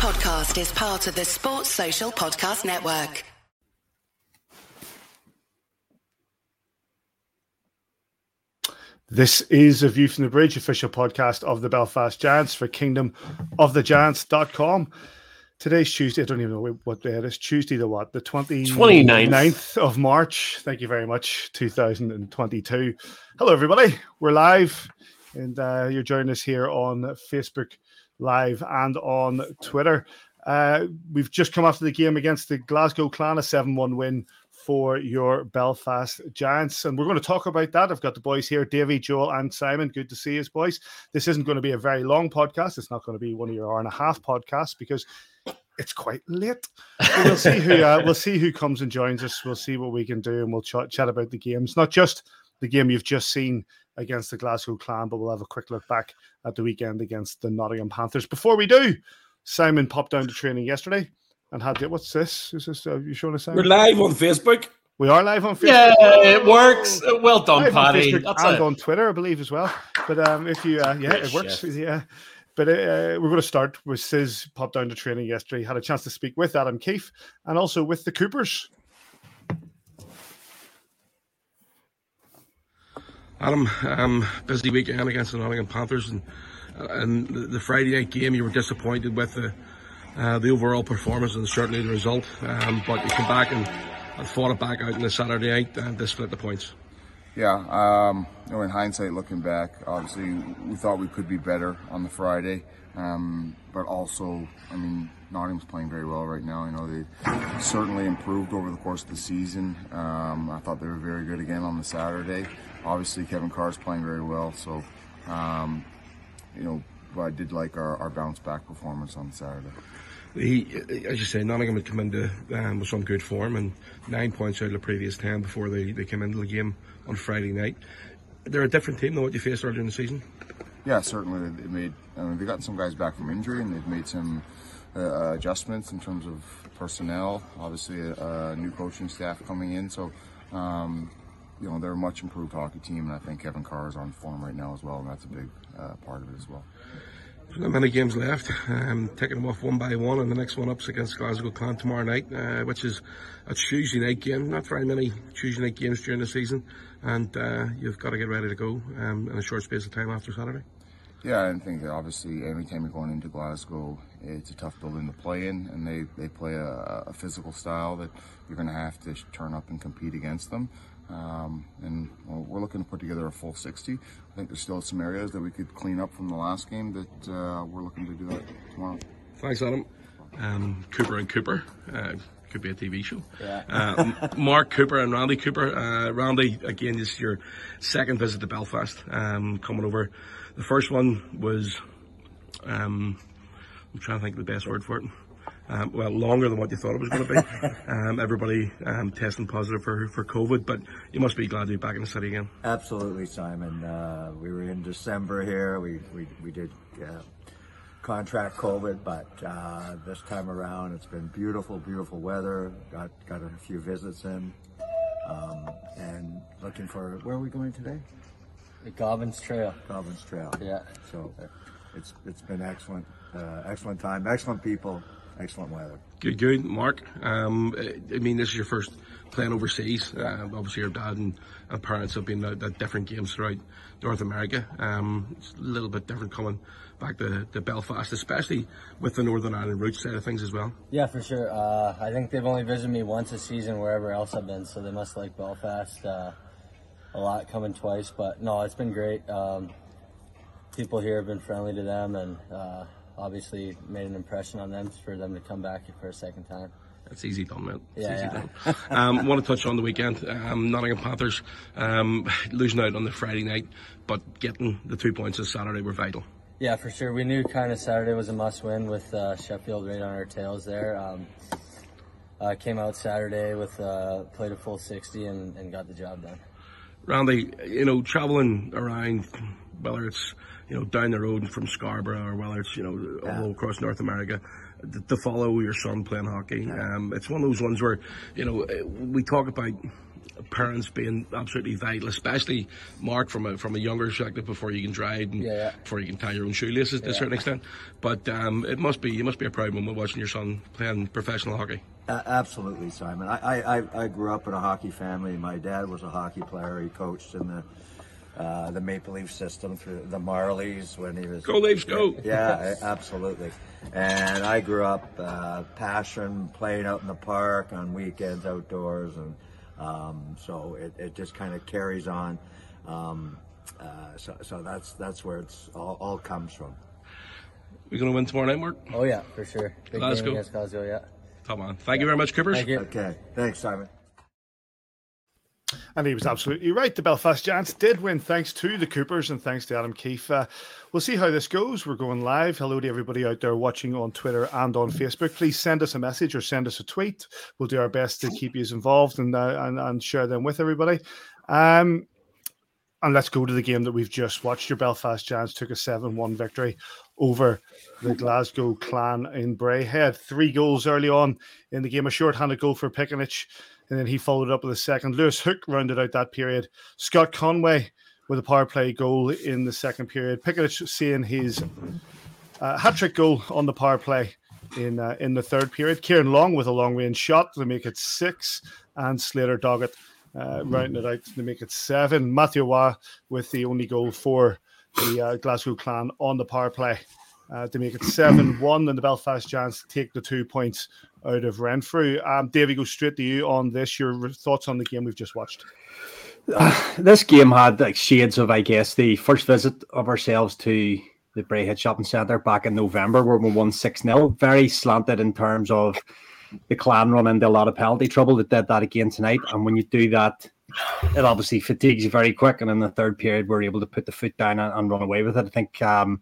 podcast is part of the Sports Social Podcast Network. This is a View from the Bridge, official podcast of the Belfast Giants for Kingdom of the kingdomofthegiants.com. Today's Tuesday. I don't even know what day it is. Tuesday, the what? The 29th, 29th of March. Thank you very much. 2022. Hello, everybody. We're live, and uh, you're joining us here on Facebook Live and on Twitter. Uh, we've just come after the game against the Glasgow Clan, a 7 1 win for your Belfast Giants. And we're going to talk about that. I've got the boys here, Davy, Joel, and Simon. Good to see you, boys. This isn't going to be a very long podcast. It's not going to be one of your hour and a half podcasts because it's quite late. We'll see who uh, we'll see who comes and joins us. We'll see what we can do, and we'll ch- chat about the games. Not just the game you've just seen against the Glasgow Clan, but we'll have a quick look back at the weekend against the Nottingham Panthers. Before we do, Simon popped down to training yesterday and had it. What's this? Is this uh, you showing us? We're live on Facebook. We are live on Facebook. Yeah, it works. Well done, live Paddy. On That's and it. on Twitter, I believe, as well. But um, if you, uh, yeah, it works. Yeah. But uh, we're going to start with Sis popped down to training yesterday. Had a chance to speak with Adam Keefe and also with the Coopers. Adam, um, busy weekend against the Nottingham Panthers, and and the Friday night game you were disappointed with the uh, the overall performance and certainly the result. Um, but you come back and, and fought it back out in the Saturday night and they split the points. Yeah, um, you know, in hindsight, looking back, obviously we thought we could be better on the Friday, um, but also, I mean, Nottingham's playing very well right now. You know, they certainly improved over the course of the season. Um, I thought they were very good again on the Saturday. Obviously, Kevin Carr's playing very well, so um, you know, I did like our, our bounce back performance on Saturday. He, as you say, Nottingham had come into um, with some good form and nine points out of the previous ten before they, they came into the game on Friday night. They're a different team than what you faced earlier in the season. Yeah, certainly. They made. I mean, they got some guys back from injury, and they've made some uh, adjustments in terms of personnel. Obviously, a, a new coaching staff coming in, so um, you know they're a much improved hockey team, and I think Kevin Carr is on form right now as well, and that's a big uh, part of it as well. There's Not many games left. Um, taking them off one by one, and the next one up's against Glasgow Clan tomorrow night, uh, which is a Tuesday night game. Not very many Tuesday night games during the season, and uh, you've got to get ready to go um, in a short space of time after Saturday. Yeah, I think that obviously anytime you're going into Glasgow, it's a tough building to play in, and they, they play a, a physical style that you're going to have to turn up and compete against them. Um, and well, we're looking to put together a full 60. I think there's still some areas that we could clean up from the last game that uh, we're looking to do that tomorrow. Thanks, Adam. Um, Cooper and Cooper. Uh, could be a TV show. Yeah. Uh, Mark Cooper and Randy Cooper. Uh, Randy, again, this is your second visit to Belfast. Um, coming over. The first one was, um, I'm trying to think of the best word for it um, well, longer than what you thought it was going to be. um, everybody um, testing positive for, for COVID, but you must be glad to be back in the city again. Absolutely, Simon. Uh, we were in December here. We, we, we did uh, contract COVID, but uh, this time around it's been beautiful, beautiful weather. Got, got a few visits in. Um, and looking for, where are we going today? The Gobbins Trail. Gobbins Trail. Yeah. So it's it's been excellent, uh, excellent time, excellent people, excellent weather. Good, good, Mark. Um, I mean, this is your first playing overseas. Uh, obviously, your dad and, and parents have been at, at, different games throughout North America. Um, it's a little bit different coming back to, to, Belfast, especially with the Northern Ireland roots side of things as well. Yeah, for sure. Uh, I think they've only visited me once a season wherever else I've been, so they must like Belfast uh, a lot coming twice. But no, it's been great. Um, people here have been friendly to them and uh, obviously made an impression on them for them to come back for a second time. It's easy done, man. It's yeah, easy yeah. done. um, want to touch on the weekend. Um, Nottingham Panthers um, losing out on the Friday night, but getting the two points this Saturday were vital. Yeah, for sure. We knew kind of Saturday was a must-win with uh, Sheffield right on our tails there. Um, uh, came out Saturday with uh, played a full 60 and, and got the job done. Randy, you know, traveling around, whether it's you know, down the road from Scarborough or whether it's, you know, yeah. all across North America to, to, follow your son playing hockey. Yeah. Um, it's one of those ones where, you know, we talk about parents being absolutely vital, especially Mark from a from a younger perspective before you can drive and yeah. before you can tie your own shoelaces to yeah. a certain extent. But um, it must be you must be a proud moment watching your son playing professional hockey. Uh, absolutely, Simon. I, I I grew up in a hockey family. My dad was a hockey player. He coached in the uh, the Maple Leaf system through the Marlies when he was go Leafs go. Yeah, absolutely. And I grew up uh, passion playing out in the park on weekends outdoors, and um, so it, it just kind of carries on. Um, uh, so, so that's that's where it's all, all comes from. We're going to win tomorrow night, Mark. Oh yeah, for sure. Big Let's go. against Glasgow, yeah. Come on. Thank yeah. you very much, Coopers. Thank you. Okay. Thanks, Simon. And he was absolutely right. The Belfast Giants did win thanks to the Coopers and thanks to Adam Keefe. Uh, we'll see how this goes. We're going live. Hello to everybody out there watching on Twitter and on Facebook. Please send us a message or send us a tweet. We'll do our best to keep you involved and, uh, and, and share them with everybody. Um, and let's go to the game that we've just watched. Your Belfast Giants took a 7 1 victory over the Glasgow Clan in Braehead. Three goals early on in the game, a short-handed goal for Piccinich and then he followed up with a second. Lewis Hook rounded out that period. Scott Conway with a power play goal in the second period. Piccinich seeing his uh, hat trick goal on the power play in uh, in the third period. Kieran Long with a long range shot to make it six, and Slater Doggett uh, rounding it out to make it seven. Matthew Waugh with the only goal for the uh, Glasgow Clan on the power play uh, to make it 7 1. And the Belfast Giants take the two points out of Renfrew. Um, Davey, go straight to you on this. Your thoughts on the game we've just watched? Uh, this game had like shades of, I guess, the first visit of ourselves to the Braehead Shopping Centre back in November, where we won 6 0. Very slanted in terms of the clan run into a lot of penalty trouble. They did that again tonight. And when you do that, it obviously fatigues you very quick. And in the third period, we're able to put the foot down and, and run away with it. I think um,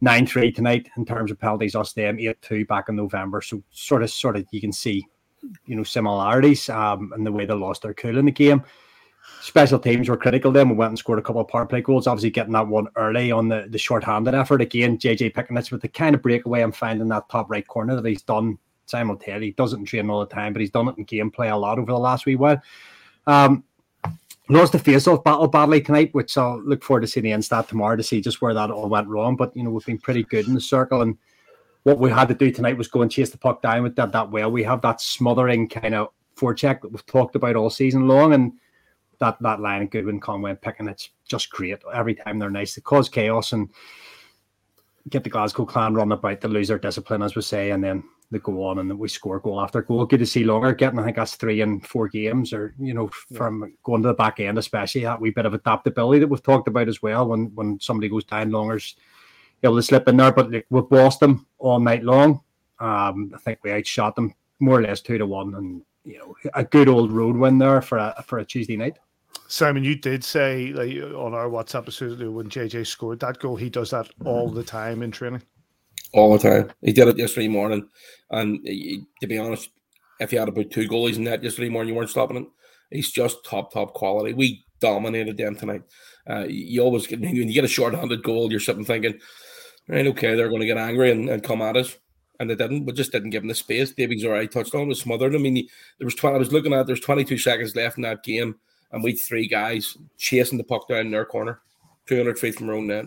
nine three tonight in terms of penalties. Us them eight two back in November. So sort of sort of you can see, you know, similarities um in the way they lost their cool in the game. Special teams were critical then. We went and scored a couple of power play goals. Obviously, getting that one early on the, the short-handed effort. Again, JJ Piccinich with the kind of breakaway I'm finding that top right corner that he's done. Taylor, he does it in training all the time, but he's done it in gameplay a lot over the last wee while. Um, lost the face-off battle badly tonight, which I'll look forward to seeing the end stat tomorrow to see just where that all went wrong. But you know, we've been pretty good in the circle, and what we had to do tonight was go and chase the puck down with that that well. We have that smothering kind of forecheck that we've talked about all season long, and that that line of Goodwin, Conway, and Piccinich, it's just great every time they're nice. They cause chaos and get the Glasgow clan run about to lose their discipline, as we say, and then they go on and we score goal after goal. Good to see Longer getting, I think that's three and four games, or you know, from going to the back end, especially that wee bit of adaptability that we've talked about as well. When when somebody goes down, Longer's able to slip in there, but like, we've lost them all night long. Um, I think we outshot them more or less two to one, and you know, a good old road win there for a for a Tuesday night. Simon, you did say like on our WhatsApp when JJ scored that goal, he does that all the time in training all the time. He did it yesterday morning, and he, to be honest, if he had about two goalies in that yesterday morning, you weren't stopping it. He's just top top quality. We dominated them tonight. Uh, you always get when you get a short-handed goal, you're sitting thinking, right, okay, they're going to get angry and, and come at us, and they didn't. But just didn't give him the space. Davies already touched on was smothered. I mean, there was 20, I was looking at there's 22 seconds left in that game, and we three guys chasing the puck down in their corner. 200 feet from our own net.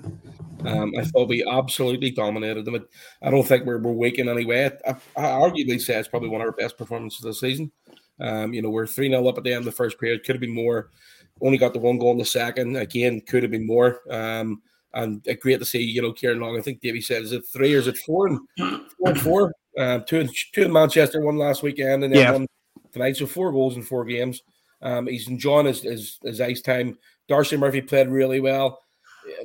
Um, I thought we absolutely dominated them. I don't think we're, we're weak in any way. I, I arguably say it's probably one of our best performances of the season. Um, you know, we're 3 0 up at the end of the first period. Could have been more. Only got the one goal in the second. Again, could have been more. Um, and uh, great to see, you know, Kieran Long. I think Davey said, is it three or is it four and four and four? Um, two, in, two in Manchester, one last weekend, and then yeah. one tonight. So four goals in four games. Um, he's enjoying his, his, his ice time. Darcy Murphy played really well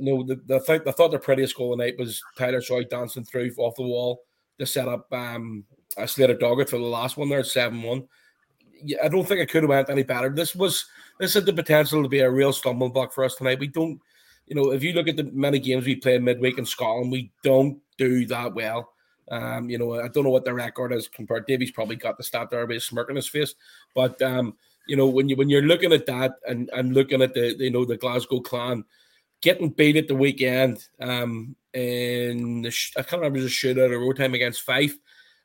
no, the, the thing, I thought the prettiest goal of the night was Tyler Soy dancing through off the wall to set up um, a Slater Doggett for the last one there, 7 1. I don't think it could have went any better. This was this had the potential to be a real stumbling block for us tonight. We don't, you know, if you look at the many games we play midweek in Scotland, we don't do that well. Um, you know, I don't know what the record is compared. Davies probably got the stat there, but smirk smirking his face. But um, you know, when you when you're looking at that and and looking at the you know the Glasgow Clan, getting beat at the weekend um, in the sh- I can't remember the shootout or overtime against Fife,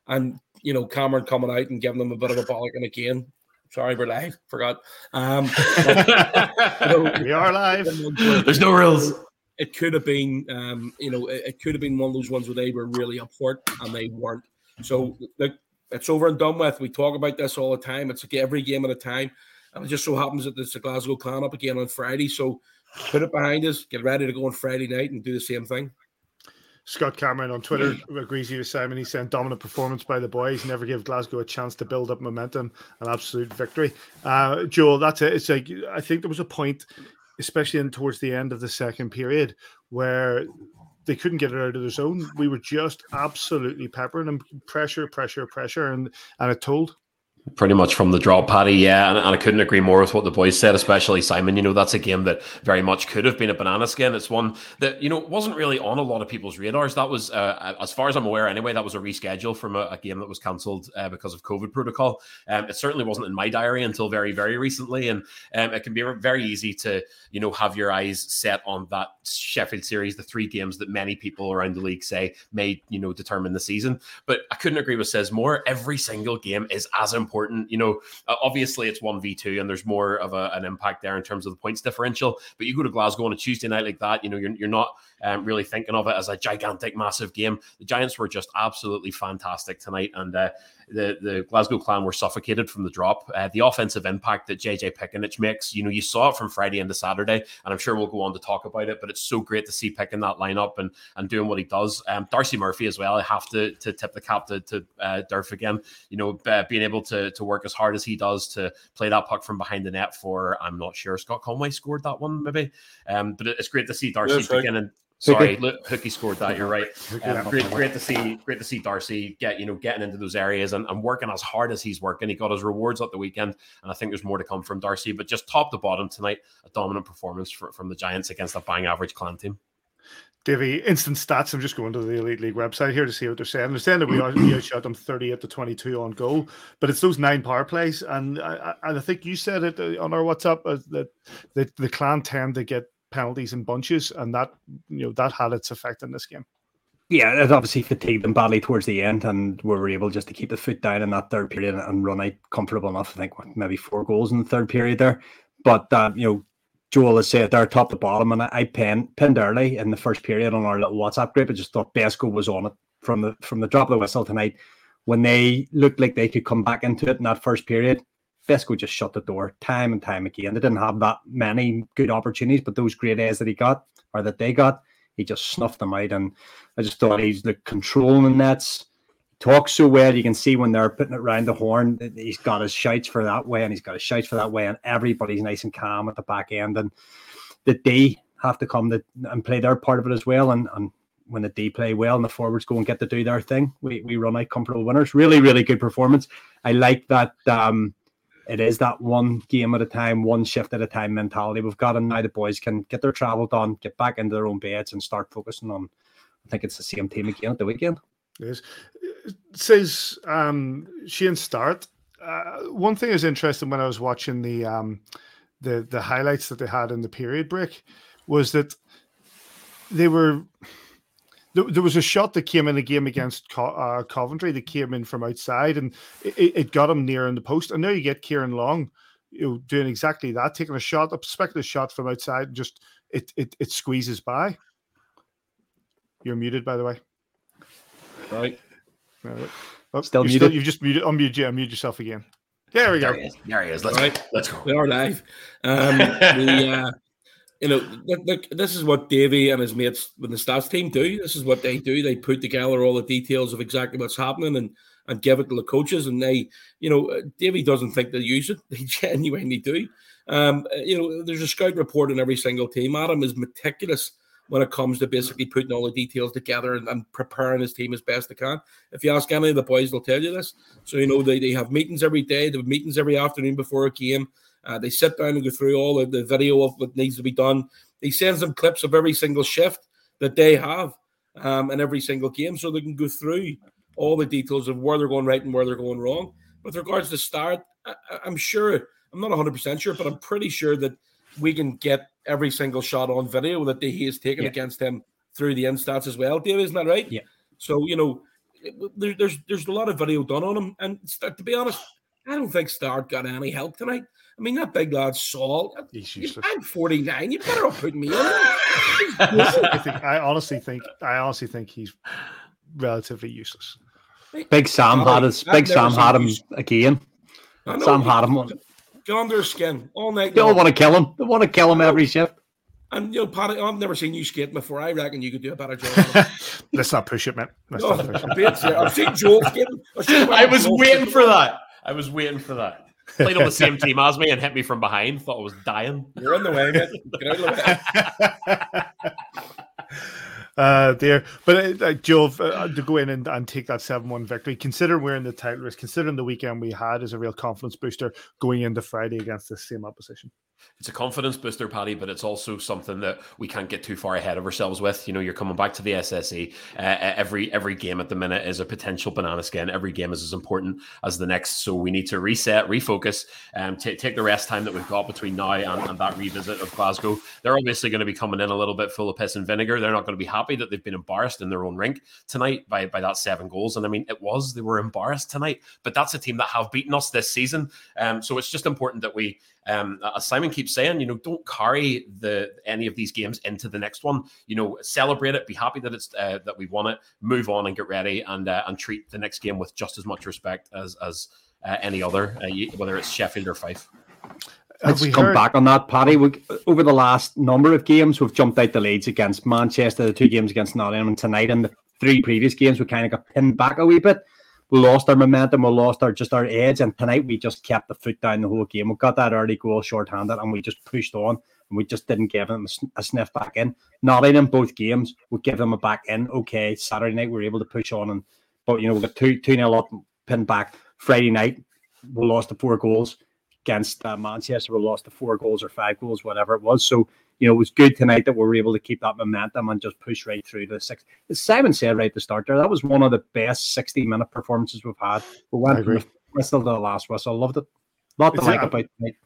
and you know Cameron coming out and giving them a bit of a bollock and again Sorry, we're live. Forgot. Um, we are live. There's no rules. It could have been, um, you know, it, it could have been one of those ones where they were really up for it and they weren't. So look, it's over and done with. We talk about this all the time. It's like every game at a time. And it just so happens that there's a Glasgow Clan up again on Friday. So put it behind us, get ready to go on Friday night and do the same thing. Scott Cameron on Twitter agrees with Simon. He's saying dominant performance by the boys, never give Glasgow a chance to build up momentum, an absolute victory. Uh, Joel, that's it. It's like I think there was a point, especially in towards the end of the second period, where they couldn't get it out of their zone. We were just absolutely peppering them, pressure, pressure, pressure, and and it told. Pretty much from the drop, Paddy. Yeah, and, and, I couldn't agree more with what the boys said, especially Simon. You know, that's a game that very much could have been a banana skin. It's one that you know wasn't really on a lot of people's radars. That was, uh, as far as I'm aware, anyway, that was a reschedule from a, a game that was cancelled uh, because of COVID protocol. Um, it certainly wasn't in my diary until very, very recently, and um, it can be very easy to you know have your eyes set on that Sheffield series, the three games that many people around the league say may you know determine the season. But I couldn't agree with says more. Every single game is as important important. You know, obviously it's one v two, and there's more of a, an impact there in terms of the points differential. But you go to Glasgow on a Tuesday night like that, you know, you're, you're not um, really thinking of it as a gigantic, massive game. The Giants were just absolutely fantastic tonight, and uh, the the Glasgow Clan were suffocated from the drop. Uh, the offensive impact that JJ Piccinich makes, you know, you saw it from Friday into Saturday, and I'm sure we'll go on to talk about it. But it's so great to see picking that lineup and and doing what he does. Um, Darcy Murphy as well. I have to to tip the cap to to uh, Durf again. You know, uh, being able to to work as hard as he does to play that puck from behind the net for I'm not sure Scott Conway scored that one maybe. Um, but it's great to see Darcy beginning. Sorry, Hookie. Hookie scored that. You're right. Um, great, great to see. Great to see Darcy get you know getting into those areas and, and working as hard as he's working. He got his rewards at the weekend, and I think there's more to come from Darcy. But just top to bottom tonight, a dominant performance for, from the Giants against a bang average Clan team. Davey, instant stats. I'm just going to the Elite League website here to see what they're saying. They're saying that we, we outshot them 38 to 22 on goal, but it's those nine power plays. And I, and I think you said it uh, on our WhatsApp uh, that, that the clan tend to get penalties in bunches, and that you know that had its effect in this game. Yeah, it obviously fatigued them badly towards the end, and we were able just to keep the foot down in that third period and run out comfortable enough. I think maybe four goals in the third period there, but uh, you know. Joel has said they're top to bottom, and I, pinned, pinned early in the first period on our little WhatsApp group. I just thought Besco was on it from the from the drop of the whistle tonight when they looked like they could come back into it in that first period. Just shut the door time and time again. They didn't have that many good opportunities, but those great A's that he got or that they got, he just snuffed them out. And I just thought he's the controlling nets. Talks so well. You can see when they're putting it around the horn, he's got his shouts for that way, and he's got his shouts for that way, and everybody's nice and calm at the back end. And the D have to come to, and play their part of it as well. And, and when the D play well and the forwards go and get to do their thing, we, we run out comfortable winners. Really, really good performance. I like that. Um, it is that one game at a time, one shift at a time mentality we've got, and now the boys can get their travel done, get back into their own beds, and start focusing on. I think it's the same team again at the weekend. Yes, says um, Shane Starrett. Uh, one thing is interesting when I was watching the um, the the highlights that they had in the period break was that they were there, there, was a shot that came in a game against Co- uh, Coventry that came in from outside and it, it got him near in the post. And now you get Kieran Long you know, doing exactly that, taking a shot, a speculative shot from outside, and just it, it it squeezes by. You're muted, by the way. Right. Oh, still muted. Still, you've just muted. Unmute, you, unmute yourself again. There we there go. He there he is. Let's right. go. Let's go. We are live. Um, we, uh, you know, look, this is what Davey and his mates with the stats team do. This is what they do. They put together all the details of exactly what's happening and and give it to the coaches. And they, you know, uh, Davey doesn't think they use it. They genuinely do. Um, uh, you know, there's a scout report in every single team. Adam is meticulous when it comes to basically putting all the details together and, and, preparing his team as best they can. If you ask any of the boys, they'll tell you this. So, you know, they, they have meetings every day, they have meetings every afternoon before a game. Uh, they sit down and go through all of the video of what needs to be done. He sends them clips of every single shift that they have um, in every single game so they can go through all the details of where they're going right and where they're going wrong. With regards to Starrett, I, am sure, I'm not 100% sure, but I'm pretty sure that we can get every single shot on video that he has taken yeah. against him through the instats as well. Dave, isn't that right? Yeah. So, you know, there, there's there's a lot of video done on him. And to be honest, I don't think Starrett got any help tonight. I mean, that big lad Saul. He's. I'm 49. You better not put me in. I think. I honestly think. I honestly think he's relatively useless. Big Sam had his. Big Sam had him again. Sam had him. Get under skin all night. They all want to kill him. They want to kill him every shift. And you know, Paddy, I've never seen you skate before. I reckon you could do a better job. Let's not push it, man. Let's no, not push it. I've seen Joe skating. I was waiting for that. I was waiting for that. Played on the same team as me and hit me from behind. Thought I was dying. You're in the way, man. Get out of the way. uh, there. But uh, Joe, uh, to go in and, and take that 7 1 victory, considering we're in the title race, considering the weekend we had is a real confidence booster going into Friday against the same opposition it's a confidence booster, Paddy, but it's also something that we can't get too far ahead of ourselves with. You know, you're coming back to the SSE. Uh, every every game at the minute is a potential banana skin. Every game is as important as the next. So we need to reset, refocus, and um, t- take the rest time that we've got between now and, and that revisit of Glasgow. They're obviously going to be coming in a little bit full of piss and vinegar. They're not going to be happy that they've been embarrassed in their own rink tonight by by that seven goals. And I mean, it was they were embarrassed tonight, but that's a team that have beaten us this season. Um, so it's just important that we um, as Simon keeps saying, you know, don't carry the any of these games into the next one. You know, celebrate it, be happy that it's uh, that we won it, move on and get ready, and uh, and treat the next game with just as much respect as as uh, any other, uh, whether it's Sheffield or Fife. Let's come heard... back on that, Paddy. We, over the last number of games, we've jumped out the leads against Manchester, the two hmm. games against Nottingham, and tonight, and the three previous games, we kind of got pinned back a wee bit we lost our momentum, we lost our just our edge, and tonight we just kept the foot down the whole game. We got that early goal short-handed, and we just pushed on, and we just didn't give them a sniff back in. Not in both games, we give them a back in. Okay, Saturday night we were able to push on, and but you know we got two two nil up, pinned back. Friday night we lost the four goals against uh, Manchester. We lost the four goals or five goals, whatever it was. So you know, it was good tonight that we were able to keep that momentum and just push right through to the six. As Simon said right at the start there, that was one of the best 60 minute performances we've had. We went from the whistle to the last whistle. Loved it. Lot to like about tonight.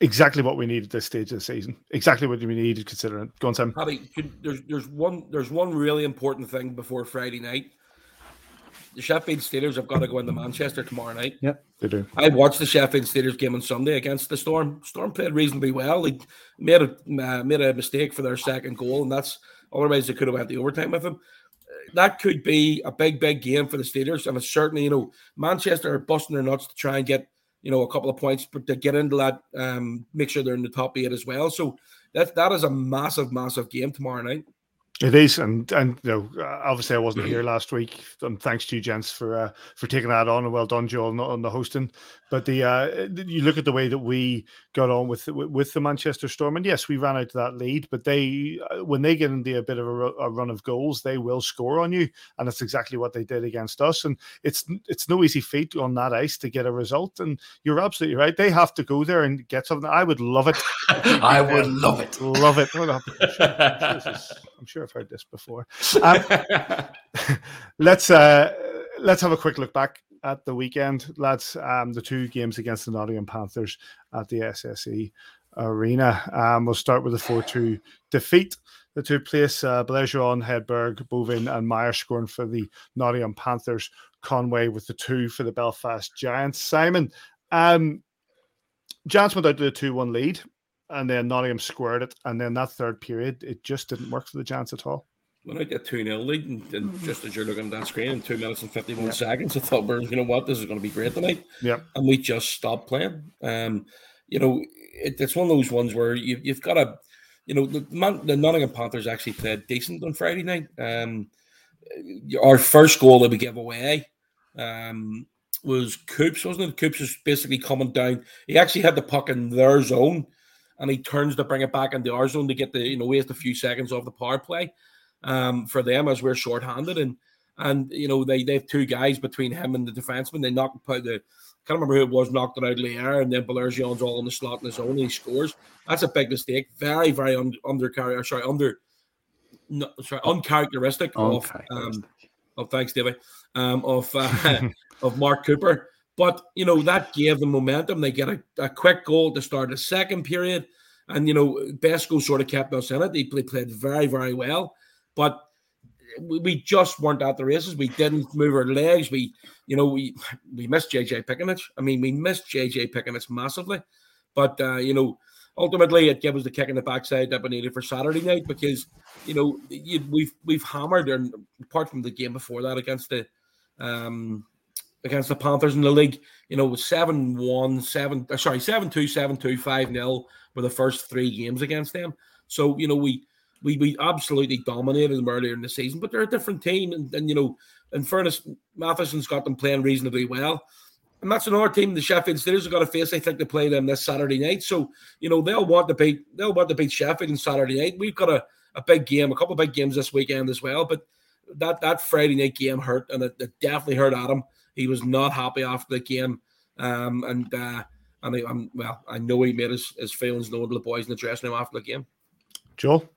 Exactly what we need at this stage of the season. Exactly what we needed considering. Go on, Sam. Paddy, there's there's one there's one really important thing before Friday night the Sheffield Steelers have got to go into Manchester tomorrow night. Yep, they do. I watched the Sheffield Steelers game on Sunday against the Storm. Storm played reasonably well. They made a uh, made a mistake for their second goal, and that's otherwise they could have went the overtime with them. That could be a big, big game for the Steelers, and it's certainly you know Manchester are busting their nuts to try and get you know a couple of points, but to get into that, um, make sure they're in the top eight as well. So that that is a massive, massive game tomorrow night. It is, and and you know, obviously I wasn't here last week. And thanks to you, gents, for uh, for taking that on, and well done, Joel, on, on the hosting. But the uh, you look at the way that we got on with with the Manchester Storm, and yes, we ran out to that lead. But they, uh, when they get into a bit of a, a, run of goals, they will score on you, and that's exactly what they did against us. And it's it's no easy feat on that ice to get a result. And you're absolutely right; they have to go there and get something. I would love it. I would love it. Love it. I'm sure I've heard this before. Um, let's uh, let's have a quick look back at the weekend, lads. Um, the two games against the Nottingham Panthers at the SSE Arena. Um, we'll start with the 4 2 defeat The two place. Uh, Bergeron, Hedberg, Bovin, and Meyer scoring for the Nottingham Panthers. Conway with the two for the Belfast Giants. Simon, um, Giants went out to the 2 1 lead and then Nottingham squared it, and then that third period, it just didn't work for the Giants at all. When I get 2 0 lead, and, and mm-hmm. just as you're looking at that screen in two minutes and 51 yeah. seconds, I thought, well, you know what, this is going to be great tonight. Yeah. And we just stopped playing. Um, you know, it, it's one of those ones where you, you've got to, you know, the, Man, the Nottingham Panthers actually played decent on Friday night. Um, our first goal that we gave away um, was Coops, wasn't it? Coops was basically coming down. He actually had the puck in their zone and he turns to bring it back into our zone to get the you know waste a few seconds off the power play um, for them as we're short-handed and and you know they they have two guys between him and the defenseman. They knock out the I can't remember who it was knocked it out of the air, and then Balergian's all in the slot in his own and he scores. That's a big mistake. Very very un, under sorry under no, sorry uncharacteristic of um, of thanks David um, of uh, of Mark Cooper. But you know that gave them momentum. They get a, a quick goal to start the second period, and you know Besco sort of kept us in it. They, played very very well, but we, we just weren't at the races. We didn't move our legs. We, you know, we we missed JJ Piccinich. I mean, we missed JJ Piccinich massively. But uh, you know, ultimately it gave us the kick in the backside that we needed for Saturday night because you know you, we've we've hammered and apart from the game before that against the um against the Panthers in the league, you know, 7 1, 7, uh, sorry, 7 2, 7 2, 5 0 were the first three games against them. So, you know, we we, we absolutely dominated them earlier in the season, but they're a different team. And, and you know, in fairness, Matheson's got them playing reasonably well. And that's another team the Sheffield Steelers have got to face. I think they play them this Saturday night. So, you know, they'll want to beat they'll want to beat Sheffield on Saturday night. We've got a, a big game, a couple of big games this weekend as well. But that that Friday night game hurt, and it, it definitely hurt Adam. He was not happy after the game. Um, and uh, and I, am well, I know he made his, his feelings known to the boys in the dressing room after the game. Joel?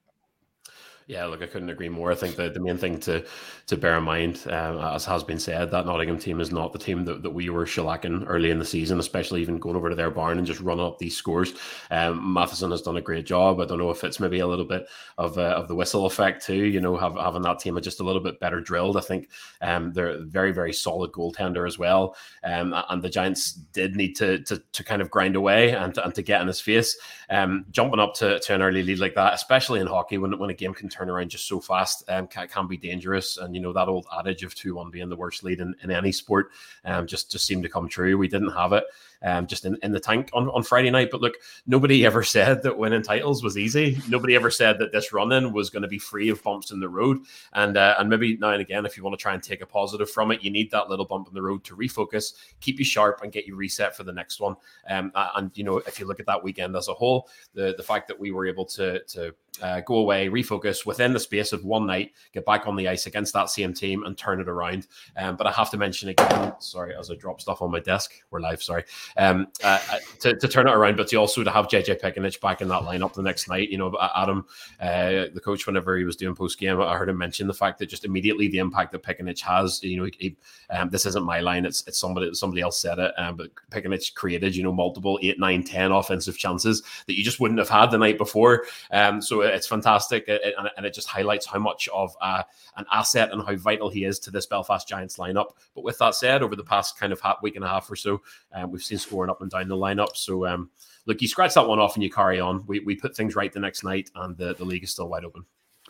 Yeah, look, I couldn't agree more. I think that the main thing to to bear in mind, um, as has been said, that Nottingham team is not the team that, that we were shellacking early in the season, especially even going over to their barn and just running up these scores. Um, Matheson has done a great job. I don't know if it's maybe a little bit of uh, of the whistle effect too. You know, have, having that team just a little bit better drilled. I think um, they're very very solid goaltender as well. Um, and the Giants did need to to, to kind of grind away and to, and to get in his face. Um, jumping up to, to an early lead like that, especially in hockey when when a game can turn around just so fast um, can, can be dangerous. And you know that old adage of two one being the worst lead in, in any sport um, just just seemed to come true. We didn't have it um, just in, in the tank on, on Friday night. But look, nobody ever said that winning titles was easy. Nobody ever said that this run in was going to be free of bumps in the road. And uh, and maybe now and again, if you want to try and take a positive from it, you need that little bump in the road to refocus, keep you sharp, and get you reset for the next one. Um, and you know, if you look at that weekend as a whole, the the fact that we were able to to uh, go away, refocus within the space of one night, get back on the ice against that same team and turn it around. Um, but I have to mention again, sorry, as I drop stuff on my desk, we're live, sorry, um, uh, uh to, to, turn it around, but to also to have JJ Piccinich back in that lineup the next night. You know, Adam, uh, the coach, whenever he was doing post game, I heard him mention the fact that just immediately the impact that Piccinich has. You know, he, um, this isn't my line; it's it's somebody somebody else said it. Um, but Piccinich created, you know, multiple eight, nine, ten offensive chances that you just wouldn't have had the night before. Um, so it's fantastic, and it just highlights how much of uh, an asset and how vital he is to this Belfast Giants lineup. But with that said, over the past kind of week and a half or so, um, we've seen scoring up and down the lineup. So um, look, you scratch that one off and you carry on. We, we put things right the next night, and the, the league is still wide open.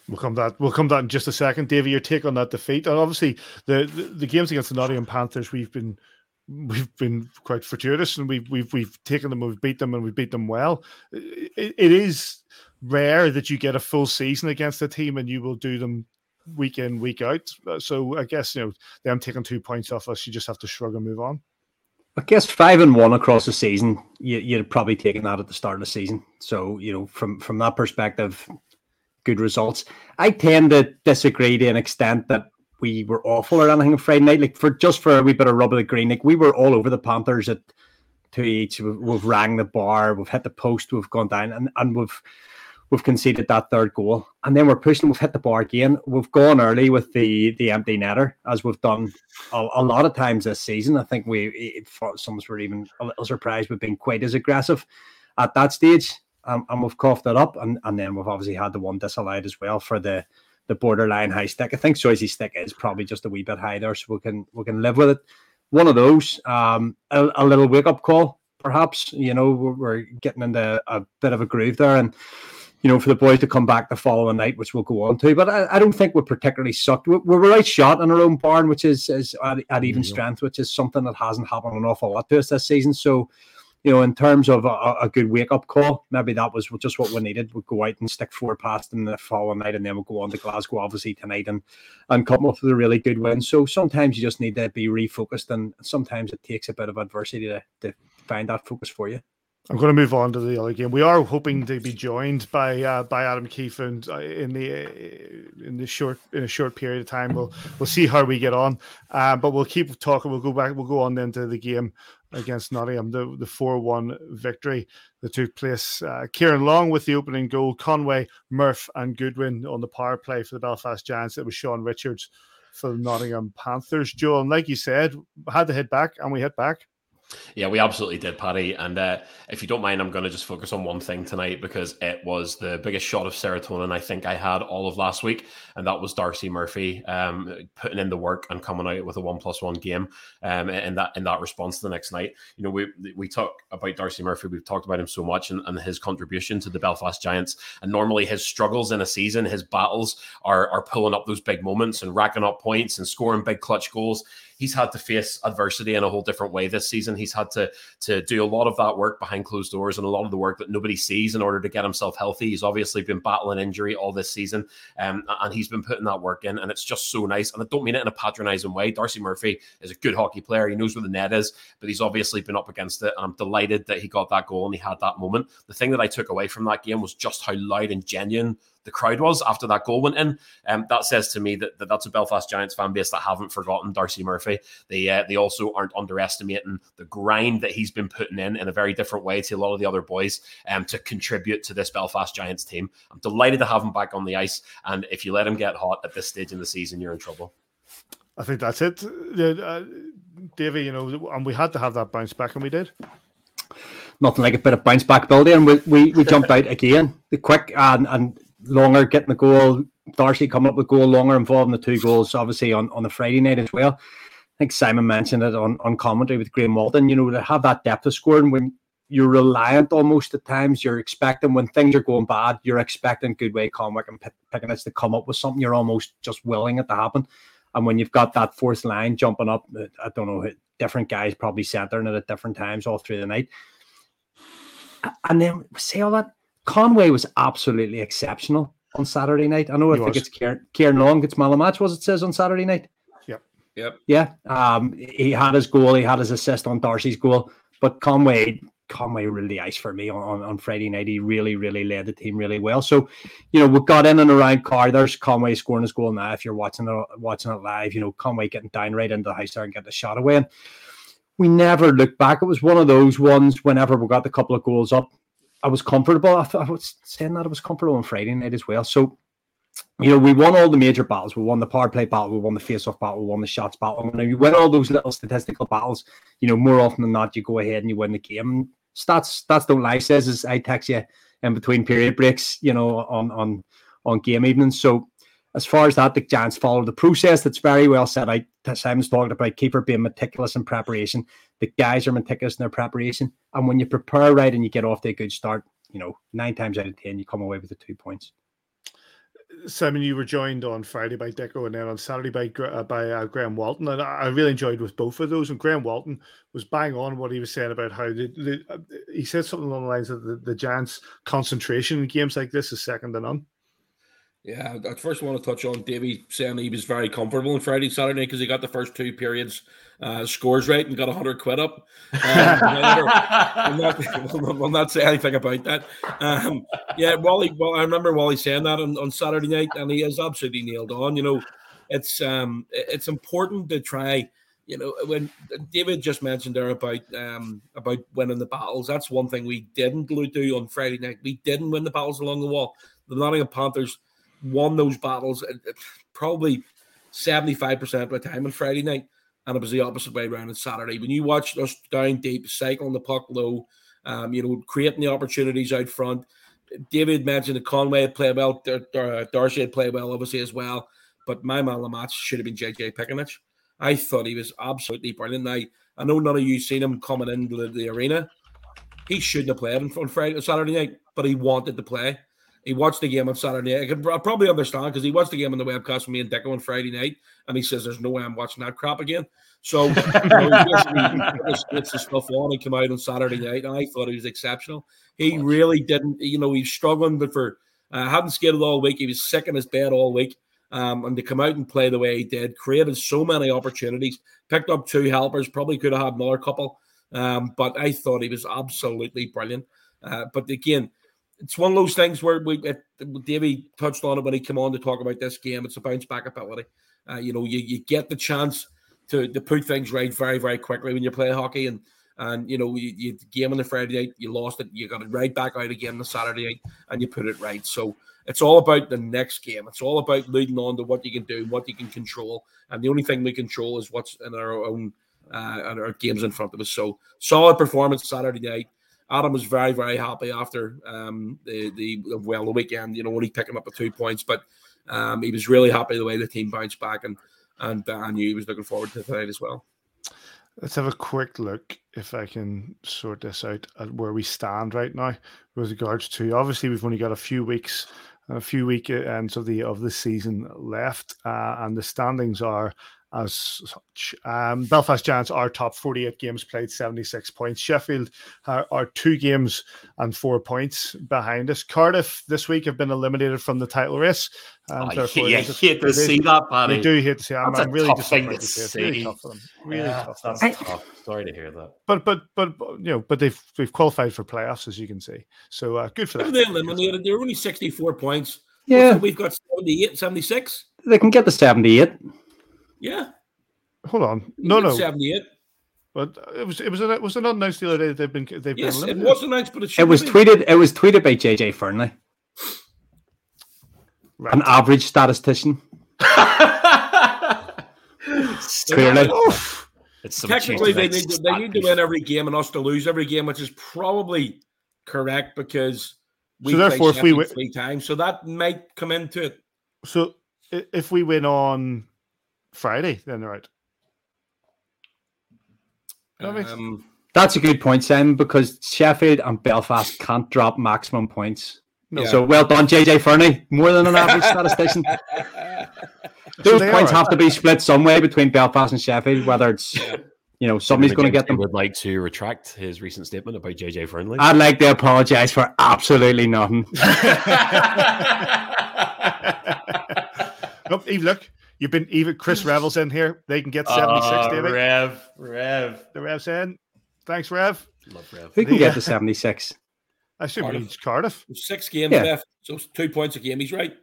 We'll come that we'll come that in just a second, Davey. Your take on that defeat, and obviously the, the, the games against the Nottingham Panthers, we've been we've been quite fortuitous, and we've we've we've taken them, we've beat them, and we've beat them well. it, it is rare that you get a full season against a team and you will do them week in, week out. So I guess, you know, them taking two points off us, you just have to shrug and move on. I guess five and one across the season, you, you'd probably taken that at the start of the season. So, you know, from from that perspective, good results. I tend to disagree to an extent that we were awful or anything on Friday night. Like for just for a wee bit of rub of the green, like we were all over the Panthers at two each. We've, we've rang the bar, we've hit the post, we've gone down, and, and we've we've conceded that third goal, and then we're pushing. We've hit the bar again. We've gone early with the the empty netter, as we've done a, a lot of times this season. I think we some were even a little surprised we've been quite as aggressive at that stage, um, and we've coughed it up. And and then we've obviously had the one disallowed as well for the the borderline high stick. I think Soisey's stick is probably just a wee bit high there, so we can we can live with it. One of those, um, a, a little wake up call, perhaps. You know, we're, we're getting into a bit of a groove there, and you know, for the boys to come back the following night, which we'll go on to. But I, I don't think we're particularly sucked. We, we were outshot in our own barn, which is, is at, at even strength, which is something that hasn't happened an awful lot to us this season. So, you know, in terms of a, a good wake up call, maybe that was just what we needed. We'd go out and stick four past them the following night, and then we'll go on to Glasgow, obviously, tonight and, and come up with a really good win. So sometimes you just need to be refocused, and sometimes it takes a bit of adversity to, to find that focus for you. I'm going to move on to the other game. We are hoping to be joined by uh, by Adam Keefe and uh, in the uh, in the short in a short period of time. We'll we'll see how we get on, uh, but we'll keep talking. We'll go back. We'll go on then to the game against Nottingham, the the four one victory that took place. Uh, Kieran Long with the opening goal, Conway, Murph, and Goodwin on the power play for the Belfast Giants. It was Sean Richards for the Nottingham Panthers. Joel, and like you said, had to hit back, and we hit back. Yeah, we absolutely did, Paddy. And uh, if you don't mind, I'm going to just focus on one thing tonight because it was the biggest shot of serotonin I think I had all of last week, and that was Darcy Murphy um, putting in the work and coming out with a one plus one game um, in that in that response the next night. You know, we we talk about Darcy Murphy. We've talked about him so much and, and his contribution to the Belfast Giants. And normally his struggles in a season, his battles are are pulling up those big moments and racking up points and scoring big clutch goals he's had to face adversity in a whole different way this season. He's had to to do a lot of that work behind closed doors and a lot of the work that nobody sees in order to get himself healthy. He's obviously been battling injury all this season, um, and he's been putting that work in, and it's just so nice. And I don't mean it in a patronising way. Darcy Murphy is a good hockey player. He knows where the net is, but he's obviously been up against it. And I'm delighted that he got that goal and he had that moment. The thing that I took away from that game was just how loud and genuine the crowd was after that goal went in. Um, that says to me that, that that's a Belfast Giants fan base that haven't forgotten Darcy Murphy. They uh, they also aren't underestimating the grind that he's been putting in in a very different way to a lot of the other boys um, to contribute to this Belfast Giants team. I'm delighted to have him back on the ice, and if you let him get hot at this stage in the season, you're in trouble. I think that's it, uh, Davey. You know, and we had to have that bounce back, and we did nothing like a bit of bounce back ability, and we, we, we jumped out again, the quick and and longer getting the goal. Darcy coming up with goal longer involving the two goals, obviously on, on the Friday night as well. I think Simon mentioned it on, on commentary with Graham Walton. You know, to have that depth of scoring when you're reliant almost at times, you're expecting when things are going bad, you're expecting good Goodway, Conwick, and Piccinich to come up with something. You're almost just willing it to happen. And when you've got that fourth line jumping up, uh, I don't know, different guys probably centering it at different times all through the night. And then say all that, Conway was absolutely exceptional on Saturday night. I know he I think was. it's Kieran, Kieran Long gets man of match, was it says on Saturday night? Yep. Yep. Yeah. Um, he had his goal, he had his assist on Darcy's goal, but Conway Conway really ice for me on, on, on, Friday night. He really, really led the team really well. So, you know, we got in and around car. There's Conway scoring his goal now. If you're watching it watching it live, you know, Conway getting down right into the house there and getting the shot away. And we never looked back. It was one of those ones whenever we got the couple of goals up, I was comfortable. I, th- I was saying that I was comfortable on Friday night as well. So, you know, we won all the major battles. We won the power play battle. We won the face-off battle. We won the shots battle. And you win all those little statistical battles, you know, more often than not, you go ahead and you win the game. Stats, stats don't lie. Says is I text you in between period breaks, you know, on on on game evenings. So as far as that, the Giants follow the process that's very well set out. Simon's talking about keeper being meticulous in preparation. The guys are meticulous in their preparation. And when you prepare right and you get off to a good start, you know, nine times out of 10, you come away with the two points. Simon, you were joined on Friday by Dicko and then on Saturday by uh, by uh, Graham Walton, and I really enjoyed with both of those. And Graham Walton was bang on what he was saying about how the, the uh, he said something along the lines of the, the Giants' concentration in games like this is second to none. Yeah, I first want to touch on Davey saying he was very comfortable on Friday, Saturday because he got the first two periods uh, scores right and got 100 quid up. Um, I'm, not, I'm not saying anything about that. Um, yeah, Wally, well, I remember Wally saying that on, on Saturday night, and he is absolutely nailed on. You know, it's um, it's important to try. You know, when David just mentioned there about um, about winning the battles, that's one thing we didn't do on Friday night. We didn't win the battles along the wall. The Nottingham Panthers won those battles probably 75% of the time on Friday night, and it was the opposite way around on Saturday. When you watch us down deep, cycling the puck low, um, you know, creating the opportunities out front. David mentioned that Conway had played well, Darcy had played well, obviously, as well. But my man of the match should have been JJ Piccinich. I thought he was absolutely brilliant. Now, I know none of you seen him coming into the, the arena. He shouldn't have played on Friday, Saturday night, but he wanted to play. He watched the game on Saturday. I can probably understand because he watched the game on the webcast with me and Deco on Friday night, and he says, "There's no way I'm watching that crap again." So you know, he gets the stuff on and come out on Saturday night, and I thought he was exceptional. He really didn't, you know, he's struggling, but for uh, hadn't skated all week. He was sick in his bed all week. Um, and to come out and play the way he did, created so many opportunities, picked up two helpers, probably could have had another couple. Um, but I thought he was absolutely brilliant. Uh, but again, it's one of those things where we it, Davey touched on it when he came on to talk about this game. It's a bounce back ability. Uh, you know, you, you get the chance to, to put things right very, very quickly when you play hockey. And and you know, you, you game on the Friday night, you lost it, you got it right back out again on the Saturday night, and you put it right. So it's all about the next game. It's all about leading on to what you can do, what you can control, and the only thing we control is what's in our own uh, and our games in front of us. So solid performance Saturday night. Adam was very, very happy after um, the the well the weekend. You know, only picking up the two points, but um, he was really happy the way the team bounced back, and and uh, I knew he was looking forward to tonight as well. Let's have a quick look if I can sort this out at where we stand right now with regards to. Obviously, we've only got a few weeks, a few week ends of the of the season left, uh, and the standings are as such. Um, Belfast Giants are top 48 games played, 76 points. Sheffield are, are, two games and four points behind us. Cardiff this week have been eliminated from the title race. Um, oh, yeah, hate to see that, Paddy. They do hate to see that. I'm, really disappointed to see it. Really tough for them. Really yeah, tough. That's I, tough. Sorry to hear that. But but but you know, but they've they've qualified for playoffs as you can see. So uh, good for them. They eliminated. They're only 64 points. Yeah, we've got 78, 76. They can get the 78. Yeah. Hold on. No, no. Seventy-eight. But it was it was it was it not announced the other day that they've been they've yes, been it was announced, but it, it was tweeted. It was tweeted by JJ Fernley, right. an average statistician. Clearly, it's technically they need to, they need to win every game and us to lose every game, which is probably correct because we so therefore if we win three times, so that might come into it. So if we win on Friday, then they're right. Um, That's a good point, Sam, because Sheffield and Belfast can't drop maximum points. No. So well done, JJ Fernie. More than an average statistician. Those so points have to be split some way between Belfast and Sheffield, whether it's you know somebody's going to get them. Would like to retract his recent statement about JJ Fernley. I'd like to apologise for absolutely nothing. nope, Eve, look, You've been even Chris Revels in here. They can get 76, uh, David. Rev, Rev. The Rev's in. Thanks, Rev. Love Rev. Who can the, get the 76? I assume Cardiff. Cardiff. Six games yeah. left, so two points a game. He's right.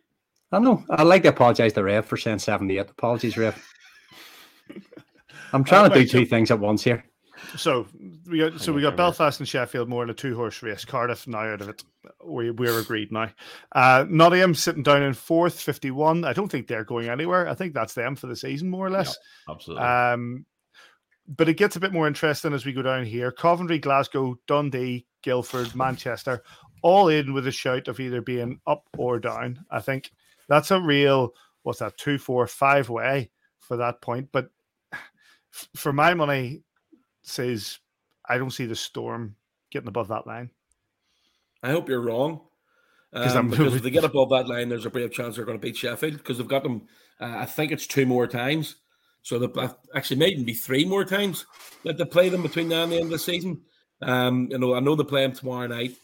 I don't know. I'd like to apologise to Rev for saying 78. Apologies, Rev. I'm trying uh, to do two so, things at once here. So we got so we got Belfast and Sheffield more in a two horse race. Cardiff now out of it. We we're agreed now. Uh, Nottingham sitting down in fourth, fifty one. I don't think they're going anywhere. I think that's them for the season, more or less. Yeah, absolutely. Um, but it gets a bit more interesting as we go down here. Coventry, Glasgow, Dundee, Guildford, Manchester, all in with a shout of either being up or down. I think that's a real what's that two, four, five way for that point. But for my money, says I don't see the storm getting above that line. I hope you're wrong. Um, because if they get above that line, there's a brave chance they're going to beat Sheffield because they've got them. Uh, I think it's two more times. So they actually may even be three more times that they play them between now and the end of the season. Um, you know, I know they play them tomorrow night,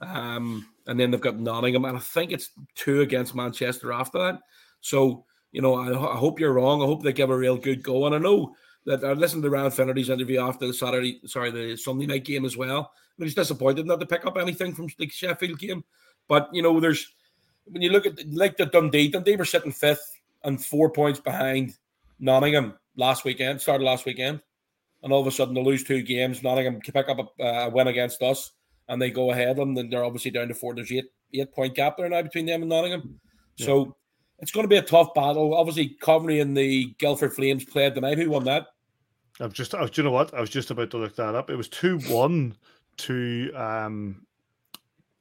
um, and then they've got Nottingham, and I think it's two against Manchester after that. So you know, I, I hope you're wrong. I hope they give a real good go, and I know that I listened to Ryan Finnerty's interview after the Saturday, sorry, the Sunday night game as well. I he's disappointed not to pick up anything from the Sheffield game. But you know, there's when you look at like the Dundee, Dundee were sitting fifth and four points behind Nottingham last weekend, started last weekend, and all of a sudden they lose two games. Nottingham can pick up a, a win against us, and they go ahead, and then they're obviously down to four. There's eight eight point gap there now between them and Nottingham. Yeah. So it's going to be a tough battle. Obviously, Coventry and the Guildford Flames played tonight. Who won that? I've just, I was, do you know what? I was just about to look that up. It was 2 1 to um,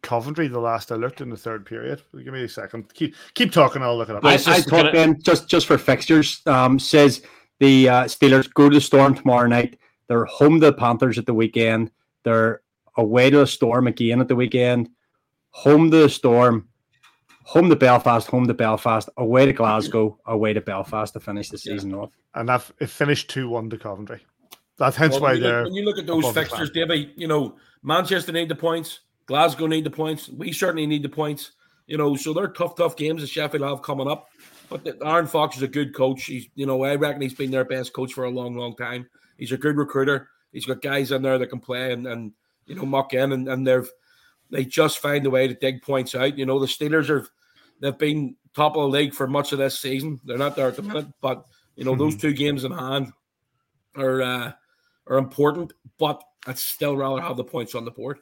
Coventry the last I looked in the third period. Give me a second. Keep keep talking. I'll look it up. I, I talked in just just for fixtures. Um, says the uh, Steelers go to the Storm tomorrow night. They're home to the Panthers at the weekend. They're away to the Storm again at the weekend. Home to the Storm home to Belfast, home to Belfast, away to Glasgow, away to Belfast to finish the season yeah. off. And that it finished two one to Coventry. That's hence well, why they're. When you look at those fixtures, David, you know Manchester need the points, Glasgow need the points, we certainly need the points. You know, so they're tough, tough games that Sheffield have coming up. But the, Aaron Fox is a good coach. He's, you know, I reckon he's been their best coach for a long, long time. He's a good recruiter. He's got guys in there that can play and, and you know, muck in, and, and they've they just find a way to dig points out. You know, the Steelers are They've been top of the league for much of this season. They're not there at the minute, but you know those hmm. two games in hand are uh, are important. But I'd still rather have the points on the board.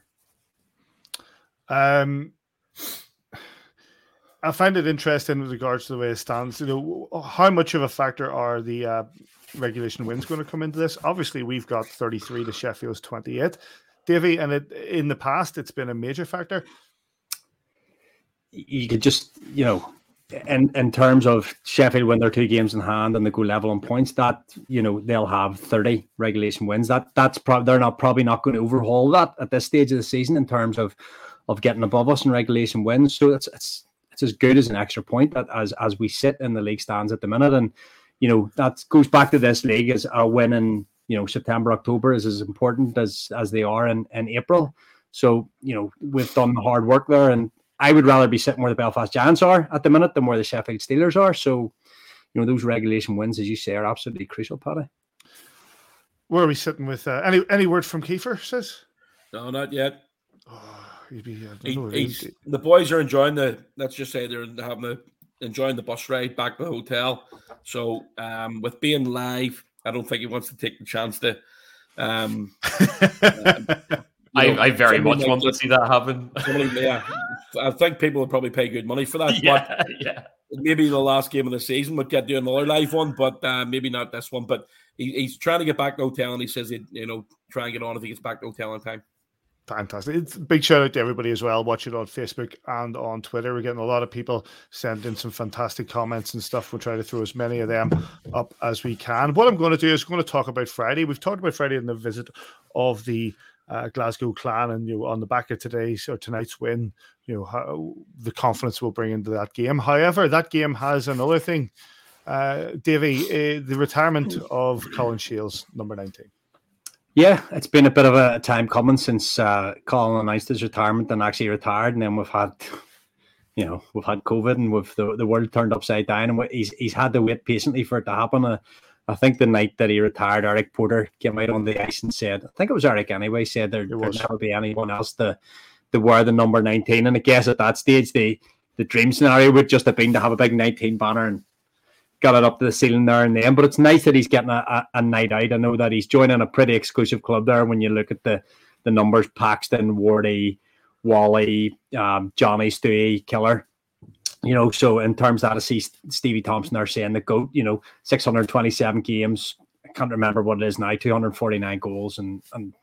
Um, I find it interesting with regards to the way it stands. You know, how much of a factor are the uh, regulation wins going to come into this? Obviously, we've got 33 to Sheffield's 28. Davy, and it, in the past, it's been a major factor. You could just, you know, in in terms of Sheffield win their two games in hand and they go level on points, that you know they'll have 30 regulation wins. That that's probably they're not probably not going to overhaul that at this stage of the season in terms of of getting above us in regulation wins. So it's it's it's as good as an extra point that as as we sit in the league stands at the minute. And you know that goes back to this league as a win in you know September October is as important as as they are in in April. So you know we've done the hard work there and I would rather be sitting where the Belfast Giants are at the minute than where the Sheffield Steelers are. So, you know, those regulation wins, as you say, are absolutely crucial, Paddy. Where are we sitting with uh, any any word from Kiefer? Says no, not yet. Oh, be, he, the boys are enjoying the. Let's just say they're having a, enjoying the bus ride back to the hotel. So, um, with being live, I don't think he wants to take the chance to. Um, um I, I, very much want to see that happen. Somebody, yeah, I think people would probably pay good money for that. Yeah, yeah. Maybe the last game of the season would get do another live one, but uh, maybe not this one. But he, he's trying to get back to hotel, and he says he'd you know try and get on if he gets back to hotel in time. Fantastic. It's big shout out to everybody as well watching on Facebook and on Twitter. We're getting a lot of people sending some fantastic comments and stuff. We'll try to throw as many of them up as we can. What I'm going to do is going to talk about Friday. We've talked about Friday in the visit of the uh, Glasgow Clan, and you know, on the back of today's or tonight's win, you know how the confidence will bring into that game. However, that game has another thing, uh, Davy, uh, the retirement of Colin Shields, number nineteen. Yeah, it's been a bit of a time coming since uh, Colin announced his retirement and actually retired, and then we've had, you know, we've had COVID and we've the, the world turned upside down, and he's he's had to wait patiently for it to happen. Uh, I think the night that he retired, Eric Porter came out on the ice and said, I think it was Eric anyway, said there would never be anyone else to, to wear the number 19. And I guess at that stage, the, the dream scenario would just have been to have a big 19 banner and got it up to the ceiling there and then. But it's nice that he's getting a, a, a, night out. I know that he's joining a pretty exclusive club there when you look at the, the numbers Paxton, Wardy, Wally, um, Johnny, Stewie, Killer you know, so in terms of that, I see Stevie Thompson there saying the goat, you know, 627 games. I can't remember what it is now, 249 goals and and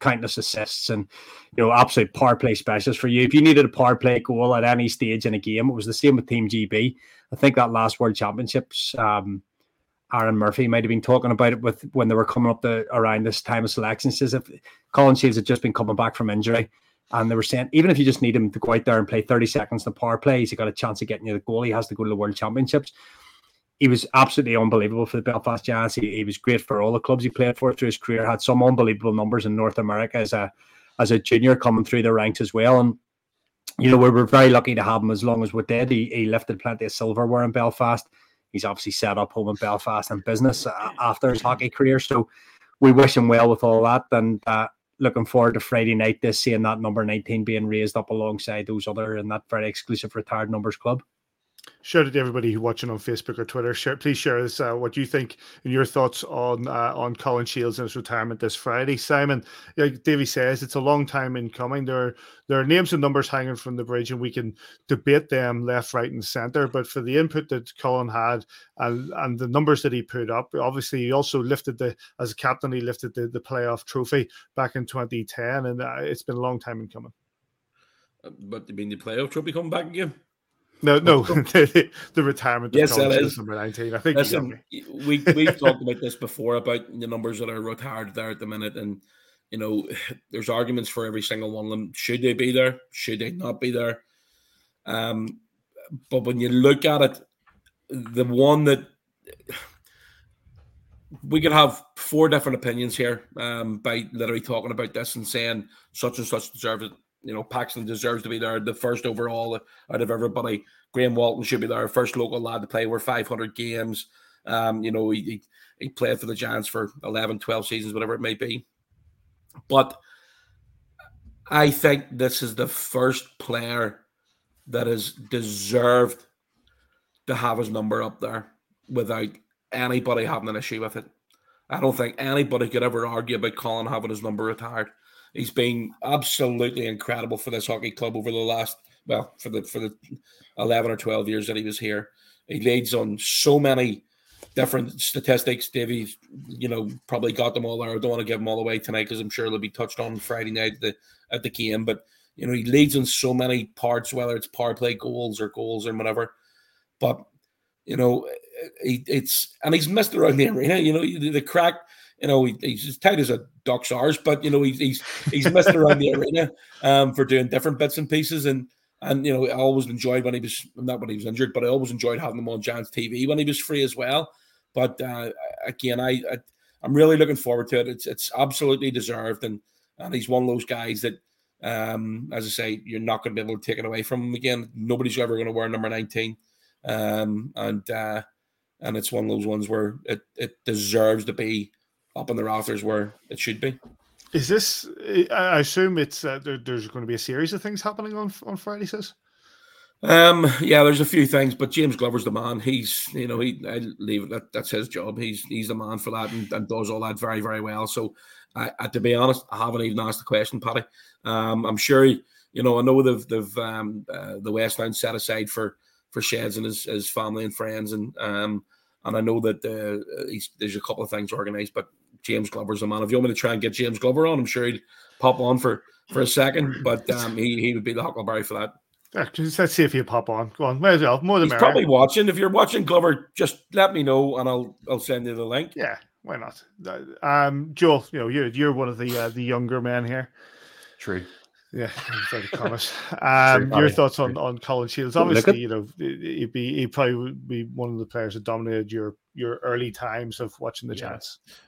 countless assists and you know, absolute power play specialist for you. If you needed a power play goal at any stage in a game, it was the same with Team GB. I think that last World Championships, um, Aaron Murphy might have been talking about it with when they were coming up the around this time of selection. Says if Colin Shields had just been coming back from injury, and they were saying, even if you just need him to go out there and play 30 seconds in the power play, he's got a chance of getting you the goal. He has to go to the World Championships. He was absolutely unbelievable for the Belfast Giants. He, he was great for all the clubs he played for through his career. Had some unbelievable numbers in North America as a as a junior coming through the ranks as well. And you know we were very lucky to have him as long as we did. He, he lifted plenty of silverware in Belfast. He's obviously set up home in Belfast and business uh, after his hockey career. So we wish him well with all that. And uh, looking forward to Friday night this seeing that number 19 being raised up alongside those other and that very exclusive retired numbers club. Shout out to everybody who's watching on Facebook or Twitter. Share, please share us uh, what you think and your thoughts on uh, on Colin Shields and his retirement this Friday. Simon, like Davey says, it's a long time in coming. There are, there are names and numbers hanging from the bridge, and we can debate them left, right, and centre. But for the input that Colin had and and the numbers that he put up, obviously he also lifted the as a captain, he lifted the, the playoff trophy back in 2010, and uh, it's been a long time in coming. Uh, but you mean the playoff trophy coming back again? No, no, the, the retirement. Yes, that is number nineteen. I think. Listen, we we've talked about this before about the numbers that are retired there at the minute, and you know, there's arguments for every single one of them. Should they be there? Should they not be there? Um, but when you look at it, the one that we could have four different opinions here um, by literally talking about this and saying such and such deserves it you know, Paxton deserves to be there, the first overall out of everybody. Graham Walton should be there, first local lad to play over 500 games. Um, you know, he, he, played for the Giants for 11, 12 seasons, whatever it may be. But I think this is the first player that has deserved to have his number up there without anybody having an issue with it. I don't think anybody could ever argue about Colin having his number retired. He's been absolutely incredible for this hockey club over the last well for the for the eleven or twelve years that he was here. He leads on so many different statistics. Davey, you know, probably got them all there. I don't want to give them all away tonight because I'm sure they'll be touched on Friday night at the, at the game. But you know, he leads in so many parts, whether it's power play goals or goals or whatever. But you know, he, it's and he's missed around the arena. You know, the, the crack. You know, he, he's as tight as a duck's arse, but you know, he's he's he's missed around the arena um, for doing different bits and pieces. And and you know, I always enjoyed when he was not when he was injured, but I always enjoyed having him on Giants TV when he was free as well. But uh, again, I, I I'm really looking forward to it. It's it's absolutely deserved, and and he's one of those guys that, um, as I say, you're not going to be able to take it away from him again. Nobody's ever going to wear number 19, um, and uh, and it's one of those ones where it it deserves to be up in the rafters where it should be. Is this? I assume it's uh, there, there's going to be a series of things happening on on Friday. Says. Um, yeah, there's a few things, but James Glover's the man. He's, you know, he I leave it. That, that's his job. He's he's the man for that and, and does all that very very well. So, I, I, to be honest, I haven't even asked the question, Paddy. Um, I'm sure, he, you know, I know they've they've um, uh, the West End set aside for for Sheds and his, his family and friends, and um, and I know that uh, there's a couple of things organised, but James Glover's a man. If you want me to try and get James Glover on, I'm sure he'd pop on for for a second, but um, he he would be the huckleberry for that. Yeah, let's see if you pop on. Go on, may as well. More than He's probably watching. If you're watching Glover, just let me know and I'll I'll send you the link. Yeah, why not? Um, Joel, you know you're you're one of the uh, the younger men here. True. Yeah, very promise. Um, your thoughts on on Colin Shields? Obviously, you know he'd be he probably would be one of the players that dominated your your early times of watching the yeah.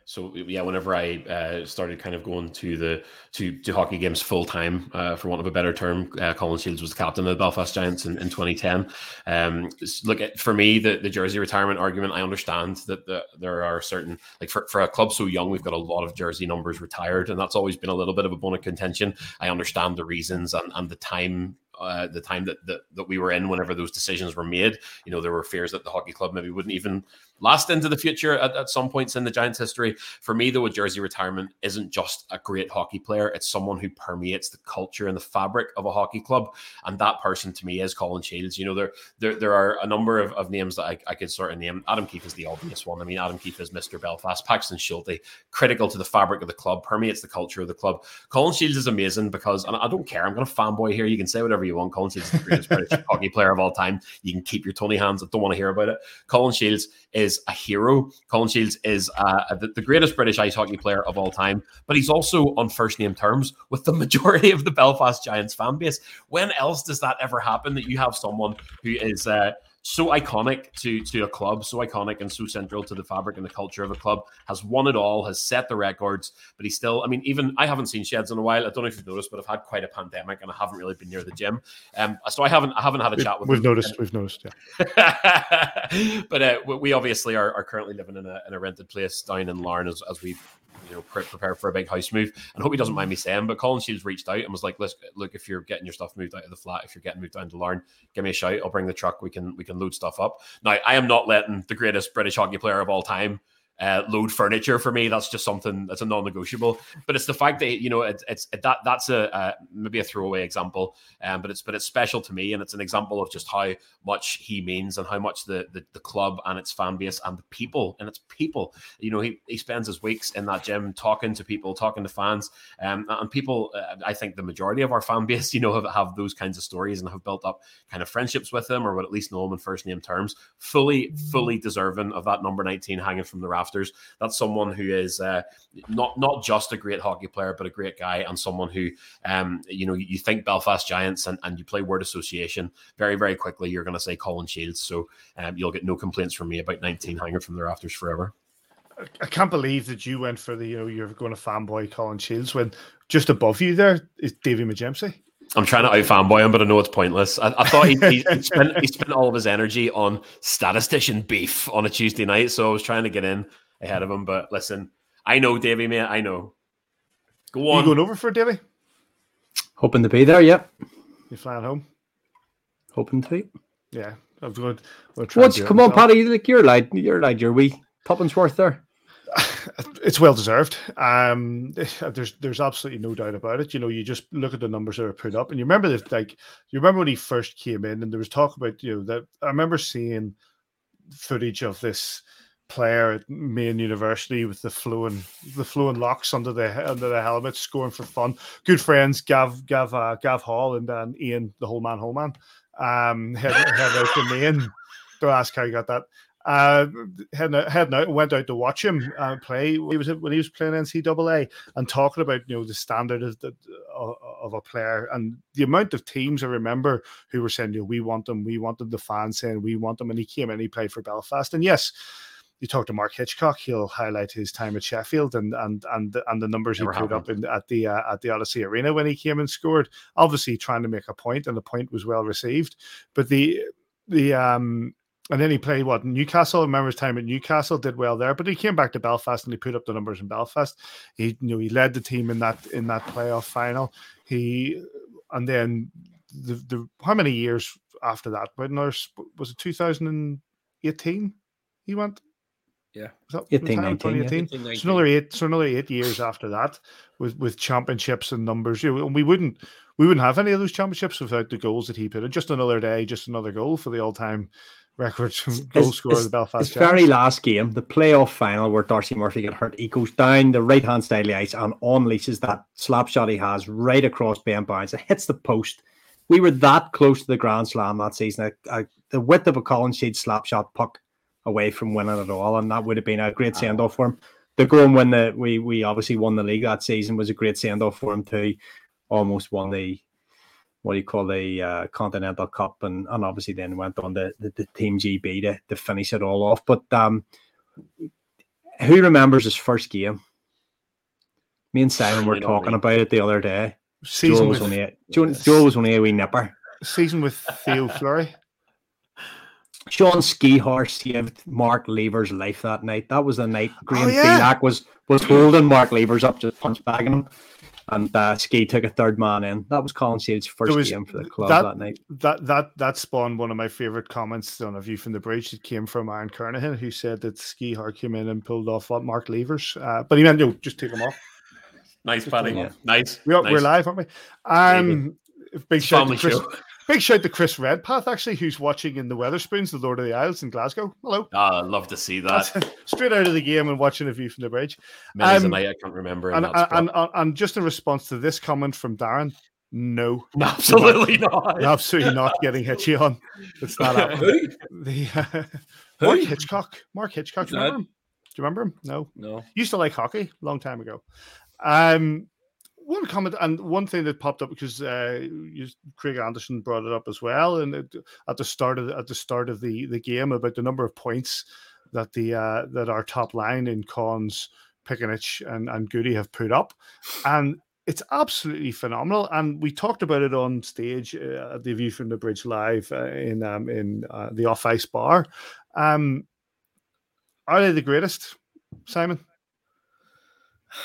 So yeah, whenever I uh, started kind of going to the to, to hockey games full time, uh, for want of a better term, uh, Colin Shields was the captain of the Belfast Giants in, in 2010. Um, look at for me the, the jersey retirement argument. I understand that the, there are certain like for, for a club so young, we've got a lot of jersey numbers retired, and that's always been a little bit of a bone of contention. I understand the reasons and, and the time uh, the time that, that that we were in whenever those decisions were made. You know, there were fears that the hockey club maybe wouldn't even last into the future at, at some points in the Giants' history. For me, though, a jersey retirement isn't just a great hockey player; it's someone who permeates the culture and the fabric of a hockey club. And that person, to me, is Colin Shields. You know, there there, there are a number of, of names that I, I could sort of name. Adam Keefe is the obvious one. I mean, Adam Keefe is Mr. Belfast. Paxton Schulte, critical to the fabric of the club, permeates the culture of the club. Colin Shields is amazing because, and I don't care. I'm going to fanboy here. You can say whatever you want. Colin Shields is the greatest British hockey player of all time. You can keep your Tony hands. I don't want to hear about it. Colin Shields is a hero. Colin Shields is uh, the, the, greatest British ice hockey player of all time, but he's also on first name terms with the majority of the Belfast Giants fan base. When else does that ever happen that you have someone who is uh, so iconic to to a club, so iconic and so central to the fabric and the culture of a club, has won it all, has set the records, but he still, I mean, even I haven't seen Sheds in a while. I don't know if you've noticed, but I've had quite a pandemic and I haven't really been near the gym. Um, so I haven't I haven't had a chat with We've him. noticed, we've noticed, yeah. but uh, we obviously are, are currently living in a, in a rented place down in Larne as, as we you know prepare for a big house move. And hope he doesn't mind me saying, but Colin Shields reached out and was like, "Let's look, if you're getting your stuff moved out of the flat, if you're getting moved down to Larne, give me a shout. I'll bring the truck. We can we can load stuff up." Now, I am not letting the greatest British hockey player of all time uh, load furniture for me. That's just something that's a non-negotiable. But it's the fact that you know it, it's it, that that's a uh, maybe a throwaway example, um, but it's but it's special to me, and it's an example of just how much he means and how much the the, the club and its fan base and the people and its people. You know, he, he spends his weeks in that gym talking to people, talking to fans, um, and people. Uh, I think the majority of our fan base, you know, have, have those kinds of stories and have built up kind of friendships with him, or would at least know him in first name terms. Fully, fully deserving of that number nineteen hanging from the raft That's someone who is uh, not not just a great hockey player, but a great guy and someone who, um, you know, you think Belfast Giants and, and you play word association very very quickly. You're going to say Colin Shields, so um, you'll get no complaints from me about 19 hanging from the rafters forever. I can't believe that you went for the you know you're going to fanboy Colin Shields when just above you there is Davy Majemsi. I'm trying to out fanboy him, but I know it's pointless. I, I thought he, he, he, spent he spent all of his energy on statistician beef on a Tuesday night, so I was trying to get in ahead of him. But listen, I know Davy, mate. I know. Go on. You going over for Davy? Hoping to be there. Yep. You flying home? Hoping to. Yeah, I'm going. to try What's come on, Paddy? Like you're like you're like your wee Poppins worth there. It's well deserved. Um, there's there's absolutely no doubt about it. You know, you just look at the numbers that are put up, and you remember that, like, you remember when he first came in, and there was talk about you know that I remember seeing footage of this player at Maine University with the flowing the flowing locks under the under the helmet, scoring for fun. Good friends, Gav Gav uh, Gav Hall and then Ian, the whole man, whole man, um, head, head out to Maine. Don't ask how you got that uh, heading out, heading out went out to watch him uh, play. He was when he was playing NCAA and talking about you know the standard of, the, of a player and the amount of teams I remember who were saying, you know, we want them, we wanted the fans saying we want them, and he came and he played for Belfast, and yes. You talk to Mark Hitchcock; he'll highlight his time at Sheffield and and and and the numbers Never he put happened. up in, at the uh, at the Odyssey Arena when he came and scored. Obviously, trying to make a point, and the point was well received. But the the um and then he played what Newcastle. I remember his time at Newcastle, did well there, but he came back to Belfast and he put up the numbers in Belfast. He you know he led the team in that in that playoff final. He and then the the how many years after that? But was it 2018? He went. Yeah, was that 18, 19, 2018? Yeah. So another eight, so another eight years after that, with with championships and numbers. You know, and we wouldn't we wouldn't have any of those championships without the goals that he put in. Just another day, just another goal for the all time record goal scorer of the Belfast. His very last game, the playoff final where Darcy Murphy got hurt, he goes down the right hand side of the ice and unleashes that slap shot he has right across Ben Bowns. It hits the post. We were that close to the Grand Slam that season. I, I, the width of a Colin Sheed slap shot puck away from winning it all, and that would have been a great send off for him. The go and win the we we obviously won the league that season was a great send off for him too. Almost won the what do you call the uh, Continental Cup, and, and obviously then went on the, the, the Team GB to, to finish it all off. But um, who remembers his first game? Me and Simon were talking about it the other day. Season Joel was with, only a, Joel, Joel was only a wee nipper. Season with Theo Fleury. Sean Skihar saved Mark Lever's life that night. That was the night Graham oh, yeah. was was holding Mark Levers up, just punch bagging him and uh, Ski took a third man in. That was Colin Sheed's first was, game for the club that, that, night. That that that spawned one of my favorite comments on a view from the bridge. It came from Aaron Kernahan, who said that Ski Hart came in and pulled off what Mark Levers, uh, but he meant you know, just take him off. Nice, Paddy. Yeah. Nice. We are, nice. We're live, aren't we? Um, big shout to Chris, show. Big shout to Chris Redpath, actually, who's watching in the Wetherspoons, the Lord of the Isles in Glasgow. Hello. Ah, I'd love to see that. straight out of the game and watching a view from the bridge. Many's um, a night I can't remember. And, and, and, and, just in response to this comment from Darren, no, absolutely not. Absolutely not getting Hitchy on. It's not happening. the uh, Mark Hitchcock. Mark Hitchcock. Do you remember him? Do you remember him? No. No. Used to like hockey a long time ago. Um, one comment and one thing that popped up because uh, you, Craig Anderson brought it up as well, and it, at the start of the, at the start of the the game about the number of points that the uh, that our top line in Cons, Piccinich, and and Goody have put up, and it's absolutely phenomenal. And we talked about it on stage uh, at the View from the Bridge live uh, in um, in uh, the off ice bar. Um, are they the greatest, Simon?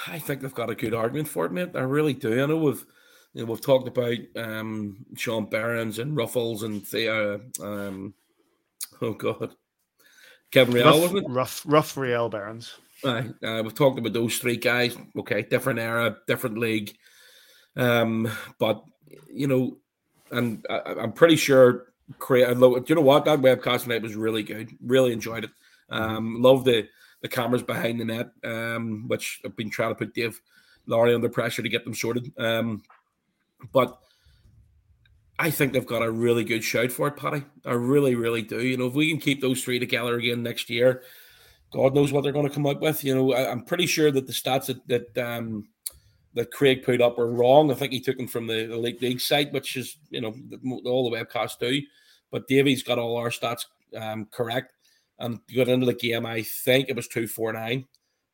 I think they've got a good argument for it, mate. I really do. I know we've you know, we've talked about um, Sean Berens and Ruffles and Thea. Um, oh God, Kevin Riehl, rough, wasn't it? Rough, rough Riehl Berens. Uh, uh, we've talked about those three guys. Okay, different era, different league. Um, but you know, and I, am pretty sure. Create. You know what? That webcast tonight was really good. Really enjoyed it. Um, love the the cameras behind the net, um, which I've been trying to put Dave Laurie under pressure to get them sorted. Um, but I think they've got a really good shout for it, Paddy. I really, really do. You know, if we can keep those three together again next year, God knows what they're going to come up with. You know, I, am pretty sure that the stats that that, um, that Craig put up were wrong. I think he took them from the, League League site, which is you know all the webcasts do. But Davey's got all our stats um, correct and got into the game. I think it was two four nine,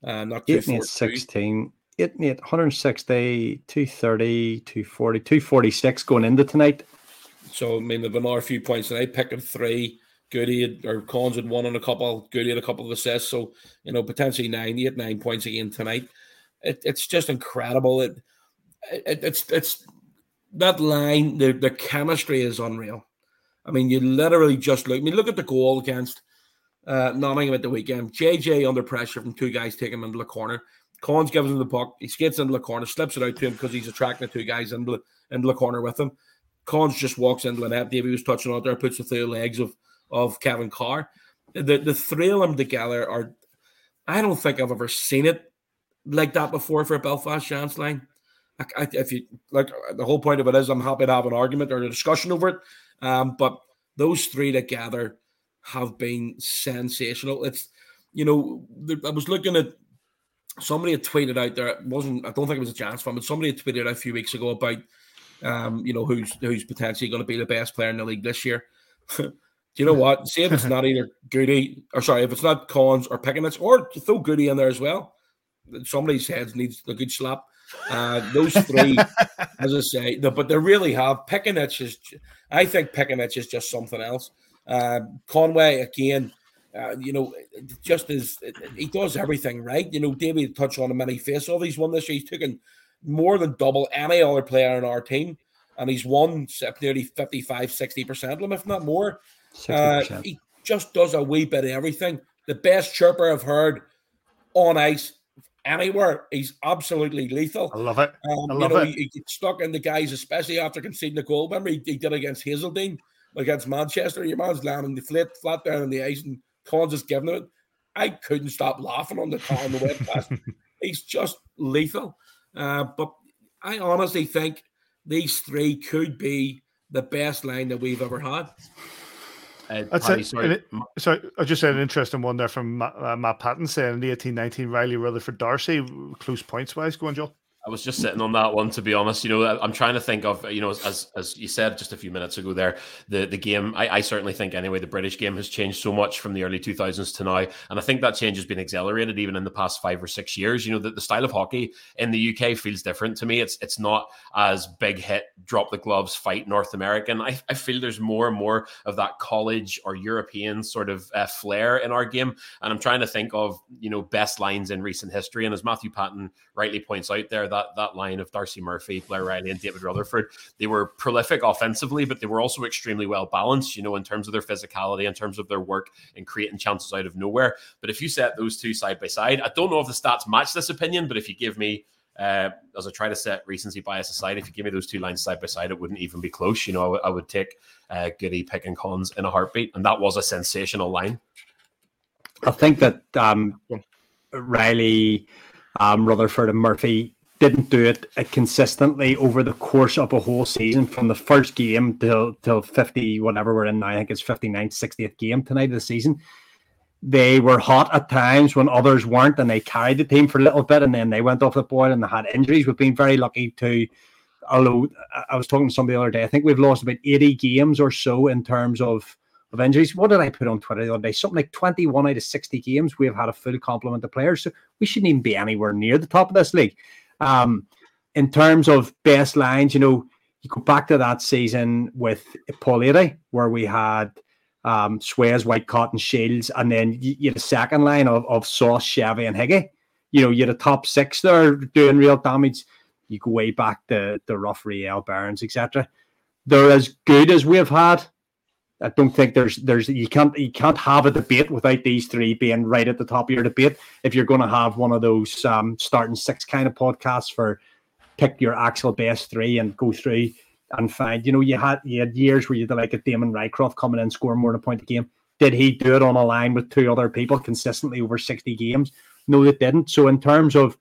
uh, not two four sixteen. Eight, eight, 160, 230, 240, 246 going into tonight. So, I mean, there have been a few points tonight, picking three. Goody had, or Collins had one on a couple, Goody had a couple of assists. So, you know, potentially nine, eight, nine points again tonight. It, it's just incredible. It, it, it's, it's that line, the, the chemistry is unreal. I mean, you literally just look, I mean, look at the goal against uh, Nottingham at the weekend. JJ under pressure from two guys taking him into the corner. Collins gives him the puck. He skates into the corner, slips it out to him because he's attracting the two guys into the, into the corner with him. Collins just walks into the net. Davey was touching on it there, puts the legs of, of Kevin Carr. The, the three of them together are, I don't think I've ever seen it like that before for a Belfast Giants line. I, if you like, the whole point of it is I'm happy to have an argument or a discussion over it. Um, but those three together have been sensational. It's, you know, I was looking at somebody had tweeted out there. It wasn't I don't think it was a chance fan, but somebody had tweeted out a few weeks ago about, um, you know, who's who's potentially going to be the best player in the league this year. Do you know what? See if it's not either Goody or sorry, if it's not Collins or Pickenics or throw Goody in there as well. Somebody's head needs a good slap. Uh, those three, as I say, the, but they really have. Pickenics is, I think Pickenics is just something else. Uh, Conway again, uh, you know, just as he does everything right. You know, David touched on a many face off. He's won this year. He's taken more than double any other player in our team, and he's won nearly 55, 60% of them, if not more. Uh, he just does a wee bit of everything. The best chirper I've heard on ice anywhere. He's absolutely lethal. I love it. Um, I love you know, it. He, he gets stuck in the guys, especially after conceding the goal. Remember, he, he did against Hazeldean, against Manchester. Your man's landing the flat, flat down on the ice, and Collins is giving it. I couldn't stop laughing on the call on the webcast. He's just lethal. Uh, but I honestly think these three could be the best line that we've ever had. Uh, That's Paddy, it. sorry. It- Sorry, I just said an interesting one there from Matt, uh, Matt Patton saying in the 1819 Riley Rutherford Darcy, close points wise. Go on, Joel. I was just sitting on that one to be honest. You know, I'm trying to think of you know as as you said just a few minutes ago there, the the game. I, I certainly think anyway the British game has changed so much from the early 2000s to now, and I think that change has been accelerated even in the past five or six years. You know, the, the style of hockey in the UK feels different to me. It's it's not as big hit, drop the gloves, fight North American. I, I feel there's more and more of that college or European sort of uh, flair in our game, and I'm trying to think of you know best lines in recent history. And as Matthew Patton rightly points out there, that that line of Darcy Murphy, Blair Riley, and David Rutherford, they were prolific offensively, but they were also extremely well balanced. You know, in terms of their physicality, in terms of their work and creating chances out of nowhere. But if you set those two side by side, I don't know if the stats match this opinion, but if you give me uh, as I try to set recency bias aside, if you give me those two lines side by side, it wouldn't even be close. You know, I, w- I would take uh, Goody, Pick, and Collins in a heartbeat, and that was a sensational line. I think that um, Riley, um, Rutherford, and Murphy didn't do it uh, consistently over the course of a whole season from the first game till till 50 whatever we're in now. I think it's 59th, 60th game tonight of the season. They were hot at times when others weren't, and they carried the team for a little bit, and then they went off the boil and they had injuries. We've been very lucky to, although I- was talking to somebody the other day, I think we've lost about 80 games or so in terms of of injuries. What did I put on Twitter the other day? Something like 21 out of 60 games we have had a full complement of players. So we shouldn't even be anywhere near the top of this league. Um, in terms of best lines, you know, you go back to that season with Paul where we had um, Swayze, White Cotton, Shields, and then you, had a second line of, of Sauce, Chevy, and Higgy. You know, you had a top six there doing real damage. You go way back to the rough Riehl, Barnes, etc. They're as good as we have had. I don't think there's there's you can't you can't have a debate without these three being right at the top of your debate. If you're going to have one of those um, starting six kind of podcasts for pick your actual best three and go through and find, you know, you had you had years where you had like a Damon Rycroft coming in scoring more than a point a game. Did he do it on a line with two other people consistently over 60 games? No, it didn't. So in terms of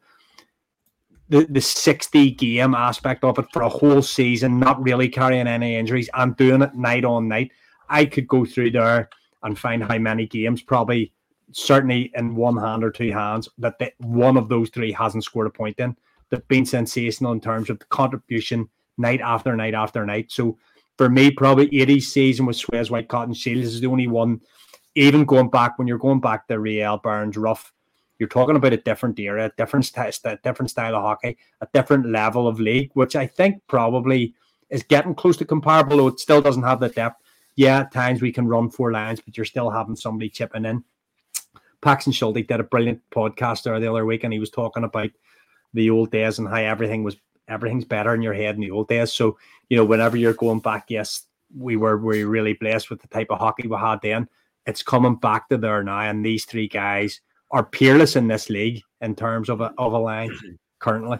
the, the 60 game aspect of it for a whole season, not really carrying any injuries and doing it night on night, I could go through there and find how many games, probably certainly in one hand or two hands, that one of those three hasn't scored a point in. They've been sensational in terms of the contribution night after night after night. So for me, probably 80 season with Swayze White Cotton Shields is the only one. Even going back when you're going back to Riehl Burns Rough, you're talking about a different era, a different st- st- different style of hockey, a different level of league, which I think probably is getting close to comparable, though it still doesn't have the depth. Yeah, at times we can run four lines, but you're still having somebody chipping in. Paxton Schulte did a brilliant podcast there the other week, and he was talking about the old days and how everything was everything's better in your head in the old days. So you know, whenever you're going back, yes, we were we were really blessed with the type of hockey we had then. it's coming back to there now, and these three guys are peerless in this league in terms of a of a line currently.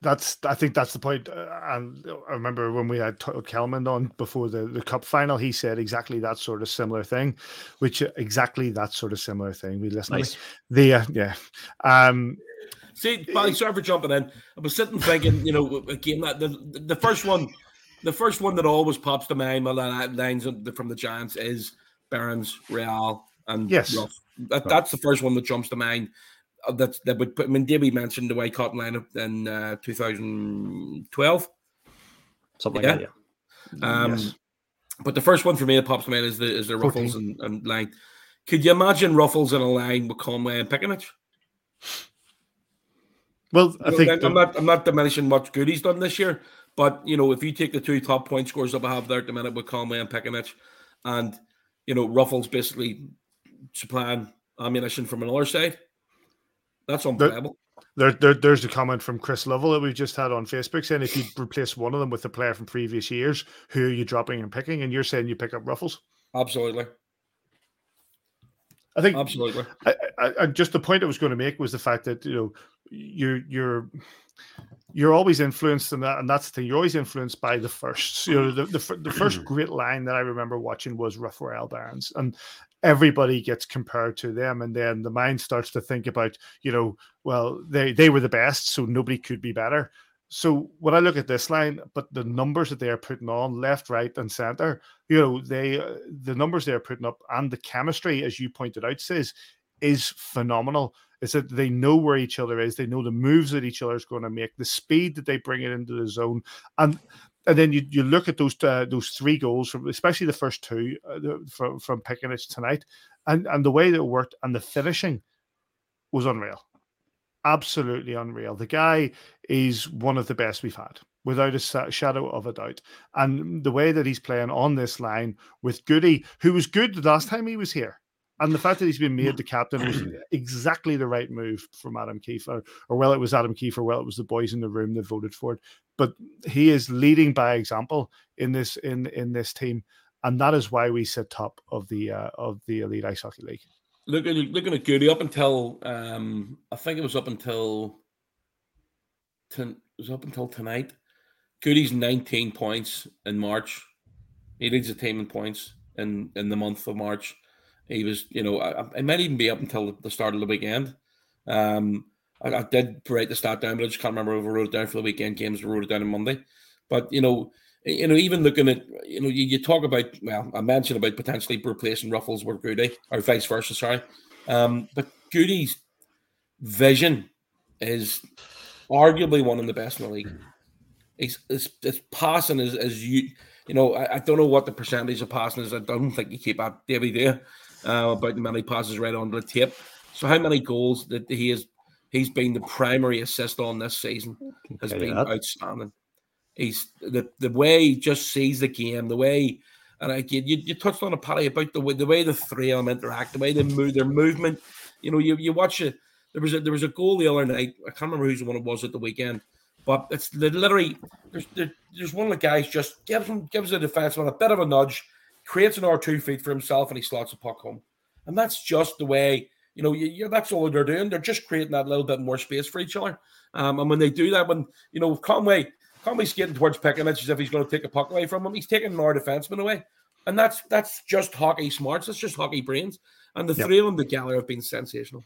That's I think that's the point. Uh, and I remember when we had Kelman on before the, the cup final, he said exactly that sort of similar thing, which uh, exactly that sort of similar thing. We listened nice. the uh, yeah. Um, See, Paddy, sorry for jumping in. I was sitting thinking, you know, again that the the first one, the first one that always pops to mind, my lines from the Giants is Berens, Riehl, and yes, Ruff. That, that's the first one that jumps to mind. Uh, that that would put. I mean, Davey mentioned the white cotton lineup in uh, 2012, something yeah. like that. Yeah. Um, yes. But the first one for me that pops to mind is the is the Ruffles and, and, line. Could you imagine Ruffles in a line with Conway and Piccinich? Well, I think I'm not I'm not diminishing what Goody's done this year, but you know if you take the two top point scores that we have there at the minute with Conway and Piccinich, and you know Ruffles basically supplying ammunition from another side that's unplayable. There, there, there's a comment from Chris Lovell that we've just had on Facebook saying if you replace one of them with a player from previous years, who are you dropping and picking? And you're saying you pick up Ruffles. Absolutely. I think absolutely. I, I, I, just the point I was going to make was the fact that you know you're you're you're always influenced in that, and that's the thing. You're always influenced by the first. You know, the the, the first great line that I remember watching was Rafael Barnes, and everybody gets compared to them and then the mind starts to think about you know well they they were the best so nobody could be better. So when i look at this line but the numbers that they are putting on left right and center you know they uh, the numbers they are putting up and the chemistry as you pointed out says is phenomenal. Is that they know where each other is they know the moves that each other is going to make the speed that they bring it into the zone and and then you, you look at those uh, those three goals from especially the first two uh, from from Piccinich tonight, and and the way that it worked and the finishing was unreal, absolutely unreal. The guy is one of the best we've had without a shadow of a doubt, and the way that he's playing on this line with Goody, who was good the last time he was here. And the fact that he's been made the captain was exactly the right move from Adam Keefe, or, or well, it was Adam Keefe, or well, it was the boys in the room that voted for it. But he is leading by example in this in in this team, and that is why we sit top of the uh, of the elite ice hockey league. Looking looking at Goody up until um, I think it was up until ten, it was up until tonight. Goody's 19 points in March. He leads the team in points in in the month of March. He was, you know, it might even be up until the start of the weekend. Um, I, I, did write the stat down, but I just can't remember if I wrote it down for the weekend games. I wrote it down on Monday. But you know, you know, even looking at, you know, you, you talk about, well, I mentioned about potentially replacing Ruffles with Goody, or vice versa. Sorry, um, but Goody's vision is arguably one of the best in the league. He's it's, passing as, as you you know I, I, don't know what the percentage of passing is. I don't think you keep up every day uh, about the many passes right onto the tape. So how many goals that he has he's been the primary assist on this season has been that. outstanding. He's the the way he just sees the game, the way and again you, you touched on a Paddy about the way the way the three of them interact, the way they move their movement. You know, you, you watch it. There was a there was a goal the other night. I can't remember whose one it was at the weekend, but it's literally there's there, there's one of the guys just gives him gives the defenseman a bit of a nudge creates an R2 feed for himself, and he slots a puck home. And that's just the way, you know, you, you, that's all they're doing. They're just creating that little bit more space for each other. Um, and when they do that, when, you know, Conway, Conway's getting towards Piccinich as if he's going to take a puck away from him, he's taking our defenseman away. And that's that's just hockey smarts. That's just hockey brains. And the yep. three of them together have been sensational.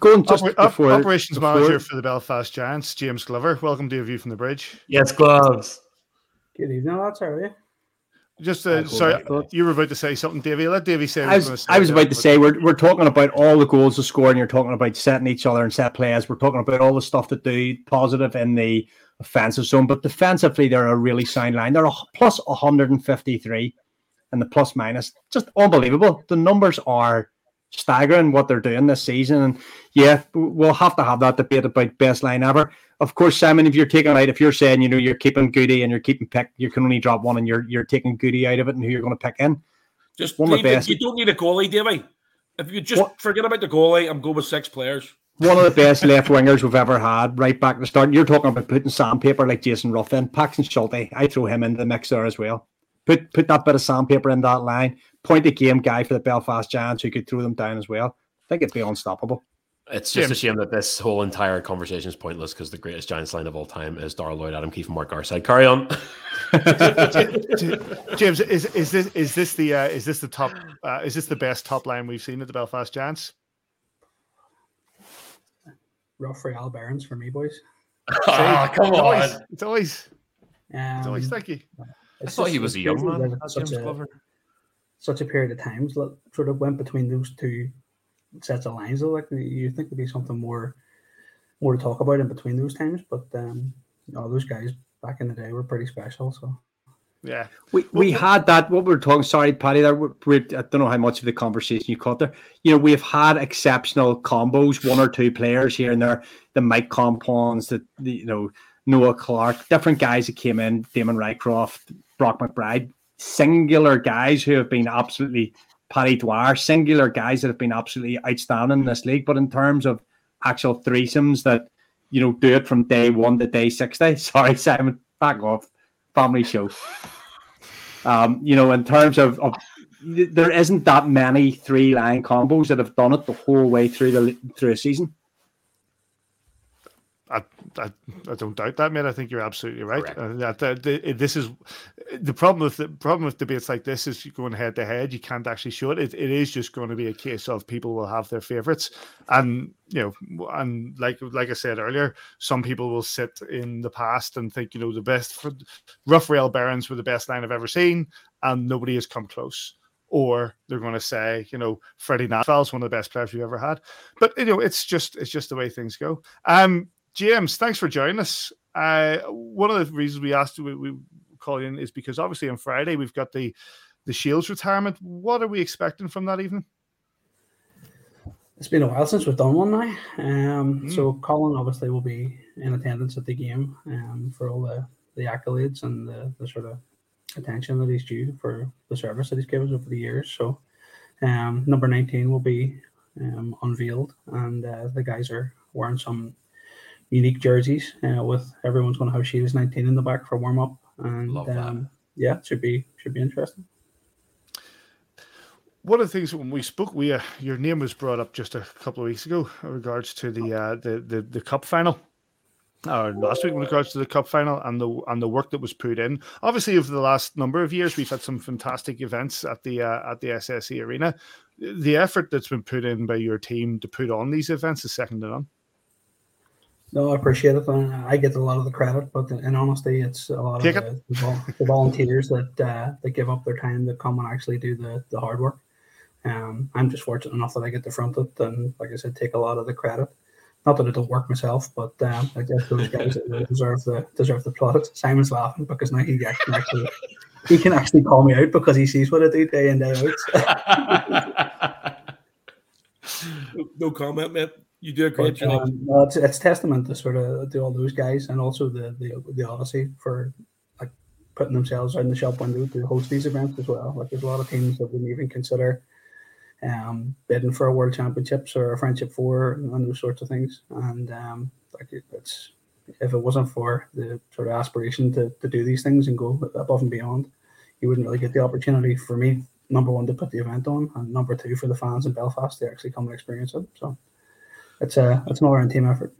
Going just Oper- before, operations before... manager for the Belfast Giants, James Glover. Welcome to a view from the bridge. Yes, gloves. Good evening, lads. How are you? Just uh, sorry, you were about to say something, Davey. Let Davey say. I was, I was about to say we're, we're talking about all the goals to score, and you're talking about setting each other and set plays. We're talking about all the stuff that do positive in the offensive zone, but defensively they're a really sound line. They're a plus 153, and the plus minus just unbelievable. The numbers are staggering what they're doing this season, and yeah, we'll have to have that debate about best line ever of course, Simon, if you're taking out, if you're saying, you know, you're keeping Goody and you're keeping pick, you can only drop one and you're you're taking Goody out of it and who you're going to pick in. Just one of the best. You don't need a goalie, Davey. If you just what? forget about the goalie, I'm going with six players. One of the best left wingers we've ever had, right back to the start. You're talking about putting sandpaper like Jason Ruffin, Paxton Schulte. I throw him into the mix there as well. Put put that bit of sandpaper in that line. point of game guy for the Belfast Giants who could throw them down as well. I think it'd be unstoppable. It's just Jim. a shame that this whole entire conversation is pointless because the greatest Giants line of all time is Darrell Lloyd, Adam Keefe, and Mark Garside. Carry on. James, is is this is this the uh, is this the top uh, is this the best top line we've seen at the Belfast Giants? Rough Riehl Berens for me, boys. oh, come it's on! Always, it's always, um, it's always thank you. I thought he was a young man. Such a, such a period of times sort of went between those two sets of lines. Though, like you think there'd be something more, more to talk about in between those times. But um, you know, those guys back in the day were pretty special. So yeah, we we had that. What we are talking, sorry, Paddy. There, we, we, I don't know how much of the conversation you caught there. You know, we've had exceptional combos, one or two players here and there. The Mike Kompons, the, the you know Noah Clarke, different guys that came in, Damon Rycroft, Brock McBride, singular guys who have been absolutely Paddy Dwyer, singular guys that have been absolutely outstanding in this league. But in terms of actual threesomes that, you know, do it from day one to day 60, sorry, Simon, back off. Family show. Um, you know, in terms of, of there isn't that many three line combos that have done it the whole way through the through a season. I, I, don't doubt that, mate. I think you're absolutely right. Uh, that, that the, this is the problem with the problem with debates like this is going head to head. You can't actually show it. it. It is just going to be a case of people will have their favorites, and you know, and like like I said earlier, some people will sit in the past and think you know the best for rough Riehl Berens were the best line I've ever seen, and nobody has come close or they're going to say, you know, Freddie Nashville's one of the best players we've ever had. But you know, it's just it's just the way things go. Um, James, thanks for joining us. Uh, one of the reasons we asked we, we call in is because obviously on Friday we've got the the Shields retirement. What are we expecting from that evening? It's been a while since we've done one now. Um, mm. So Colin obviously will be in attendance at the game um, for all the, the accolades and the, the sort of attention that he's due for the service that he's given us over the years. So um, number 19 will be um, unveiled and uh, the guys are wearing some unique jerseys uh, with everyone's going to have Shields 19 in the back for warm up, and um, yeah, it should be should be interesting. One of the things when we spoke, we uh, your name was brought up just a couple of weeks ago in regards to the uh, the, the the cup final. Uh, last week in regards to the cup final and the and the work that was put in. Obviously, over the last number of years, we've had some fantastic events at the uh, at the SSE Arena. The effort that's been put in by your team to put on these events is second to none. No, I appreciate it. I get a lot of the credit, but in honesty, it's a lot Take of the, the, volunteers that uh, that give up their time to come and actually do the, the hard work. Um, I'm just fortunate enough that I get to front it and, like I said, take a lot of the credit. Not that it'll work myself, but um, I guess those guys deserve the deserve the plaudits. Simon's laughing because now he can actually he can actually call me out because he sees what I do day in day out. no comment, mate. You do a great but, job. Um, well, it's, it's testament to sort of to all those guys and also the the, the Odyssey for like putting themselves out in the shop window to host these events as well. Like there's a lot of teams that wouldn't even consider um, bidding for a world championships or a friendship four and those sorts of things. And um, like it's if it wasn't for the sort of aspiration to, to do these things and go above and beyond, you wouldn't really get the opportunity for me. Number one to put the event on, and number two for the fans in Belfast to actually come and experience it. So it's a it's an all around team effort.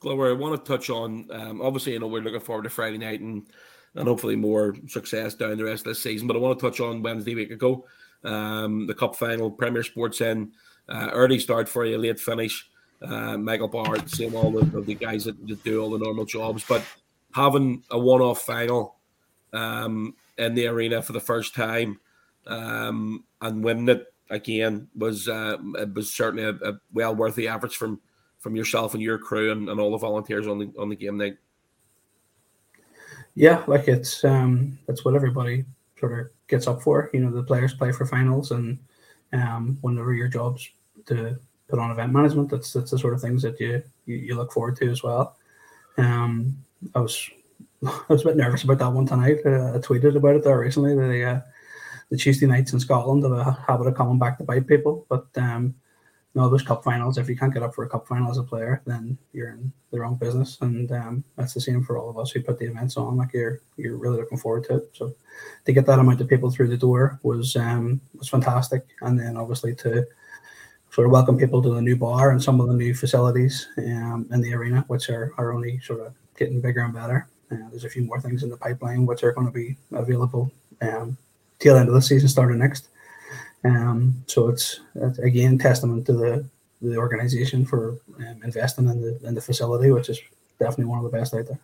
Glover, I want to touch on um, obviously you know we're looking forward to Friday night and and hopefully more success down the rest of the season. But I want to touch on Wednesday week ago, um, the Cup final, Premier Sports in uh, early start for you, late finish. Uh, Michael Bard, same all of, of the guys that, that, do all the normal jobs, but having a one-off final um, in the arena for the first time um, and winning it again was uh, it was certainly a, a, well worth the efforts from from yourself and your crew and, and all the volunteers on the on the game night. Yeah, like it's um that's what everybody sort of gets up for. You know, the players play for finals, and um whenever your job's to put on event management, that's that's the sort of things that you you, you look forward to as well. Um, I was I was a bit nervous about that one tonight. Uh, I tweeted about it there recently. The uh, the Tuesday nights in Scotland have a habit of coming back to bite people. But um, no, those cup finals. If you can't get up for a cup final as a player, then you're in the wrong business, and um, that's the same for all of us who put the events on. Like you're you're really looking forward to it. So to get that amount of people through the door was um, was fantastic, and then obviously to sort of welcome people to the new bar and some of the new facilities um, in the arena, which are, are only sort of getting bigger and better. Uh, there's a few more things in the pipeline which are going to be available um, tail end of the season, starting next. Um, so it's, it's, again testament to the the organization for um, investing in the in the facility, which is definitely one of the best out there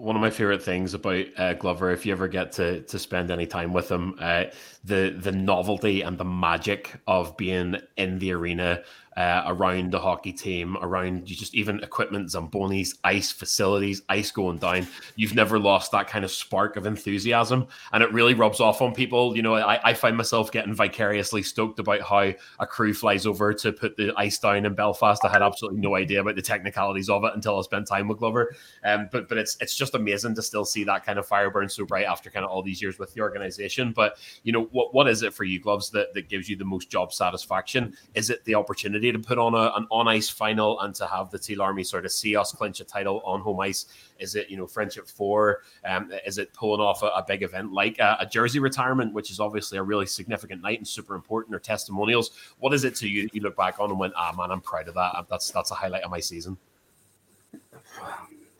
one of my favorite things about uh, Glover, if you ever get to to spend any time with him, uh, the the novelty and the magic of being in the arena uh, around the hockey team, around you just even equipment, Zambonis, ice facilities, ice going down. You've never lost that kind of spark of enthusiasm, and it really rubs off on people. You know, I, I find myself getting vicariously stoked about how a crew flies over to put the ice down in Belfast. I had absolutely no idea about the technicalities of it until I spent time with Glover. Um, but but it's it's just amazing to still see that kind of fire burn so bright after kind of all these years with the organization. But you know, what what is it for you, Gloves, that that gives you the most job satisfaction? Is it the opportunity? To put on a, an on ice final and to have the Teal Army sort of see us clinch a title on home ice? Is it you know Friendship Four? Um, is it pulling off a, a big event like a, a, jersey retirement, which is obviously a really significant night and super important, or testimonials? What is it to you? You look back on and went, ah man, I'm proud of that. That's that's a highlight of my season.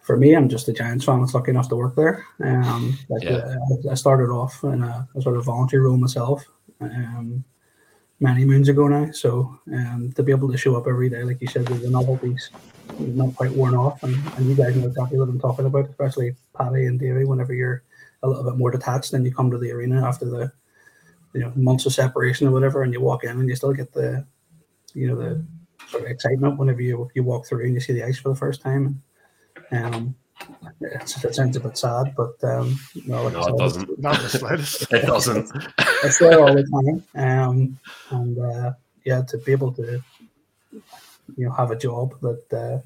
For me, I'm just a Giants fan that's lucky enough to work there. Um, like yeah. uh, I started off in a, a, sort of voluntary role myself. Um, many moons ago now. So um, to be able to show up every day, like you said, with the novelties not quite worn off, and, and you guys know exactly what I'm talking about, especially Paddy and Davey. Whenever you're a little bit more detached, then you come to the arena after the you know months of separation or whatever, and you walk in and you still get the you know the sort of excitement whenever you you walk through and you see the ice for the first time. Um, it sounds a bit sad, but um, no, no it doesn't. Not the slightest. it doesn't. It's there all the time, um, and uh, yeah, to be able to you know have a job that uh,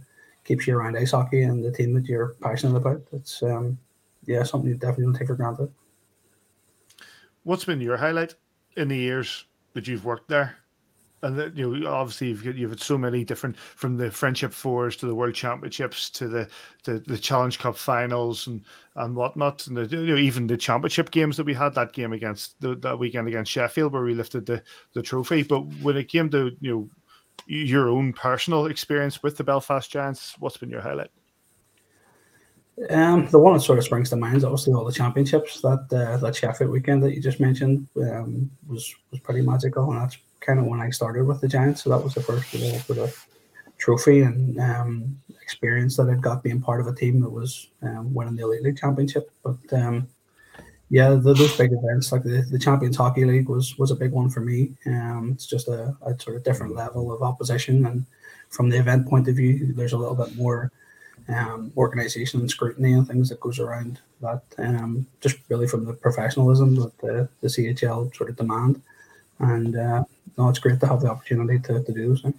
keeps you around ice hockey and the team that you're passionate about, it's um, yeah something you definitely don't take for granted. What's been your highlight in the years that you've worked there? And that, you know obviously you've, you've had so many different from the friendship fours to the world championships to the the, the challenge cup finals and and whatnot. And the, you know, even the championship games that we had that game against the, that weekend against sheffield where we lifted the the trophy. But when it came to you know your own personal experience with the belfast giants what's been your highlight? Um, the one that sort of springs to mind is obviously all the championships. That uh, that Sheffield weekend that you just mentioned um, was was pretty magical, and that's kind of when I started with the Giants. So that was the first real sort of trophy and um, experience that I'd got being part of a team that was um, winning the Elite League Championship. But um, yeah, the, those big events like the, the Champions Hockey League was was a big one for me. Um, it's just a, a sort of different level of opposition, and from the event point of view, there's a little bit more um, organization and scrutiny and things that goes around that. Um, just really from the professionalism that the, the CHL sort of demand. And uh, no, it's great to have the opportunity to, to do so.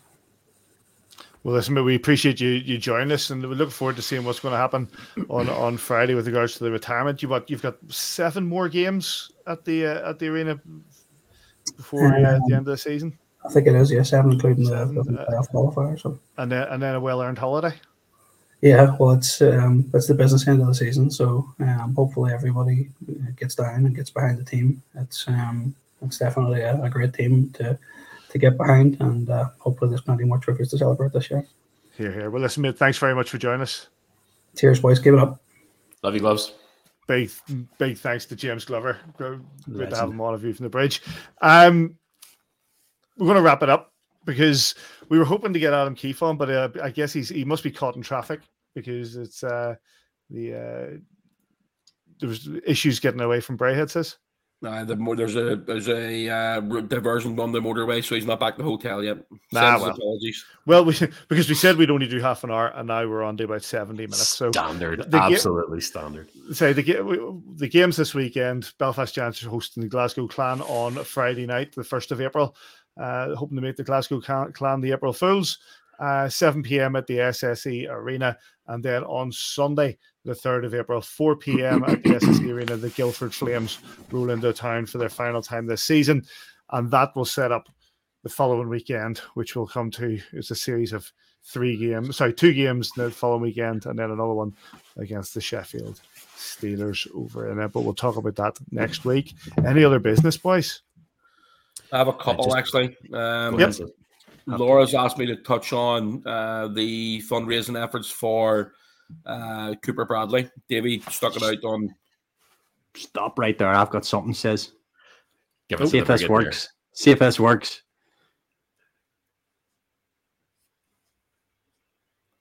Well, listen, we appreciate you you joining us, and we look forward to seeing what's going to happen on, on Friday with regards to the retirement. You've got you've got seven more games at the uh, at the arena before um, uh, the end of the season. I think it is, yeah, seven including seven, the, the uh, playoff qualifier. So. And then and then a well earned holiday. Yeah, well, it's um, it's the business end of the season, so um, hopefully everybody gets down and gets behind the team. It's um, it's definitely a, a great team to to get behind, and uh, hopefully there's plenty more trophies to celebrate this year. Here, here. Well, listen, mate, thanks very much for joining us. Cheers, boys. Give it up. Love you, gloves. Big, big thanks to James Glover. Good to have him on a view from the bridge. Um, we're going to wrap it up because we were hoping to get Adam Keefe on, but uh, I guess he's he must be caught in traffic because it's uh, the uh, there was issues getting away from Braehead. Says. Nah, the more there's a there's a uh, diversion on the motorway, so he's not back to the hotel yet. Nah, well. apologies. Well, we because we said we'd only do half an hour, and now we're on to about seventy minutes. So standard, absolutely ga- standard. Say the the games this weekend. Belfast Giants are hosting the Glasgow Clan on Friday night, the first of April. Uh, hoping to make the Glasgow Clan the April Fools. Uh, 7 p.m. at the SSE Arena, and then on Sunday the 3rd of April, 4 p.m. at the SSE Arena. The Guildford Flames roll into town for their final time this season. And that will set up the following weekend, which we'll come to. It's a series of three games, sorry, two games the following weekend, and then another one against the Sheffield Steelers over in it. But we'll talk about that next week. Any other business, boys? I have a couple just, actually. Um, yep. Laura's asked me to touch on uh, the fundraising efforts for uh, Cooper Bradley. Davey stuck it out on. Stop right there. I've got something. Says. See if this works. There. See if this works.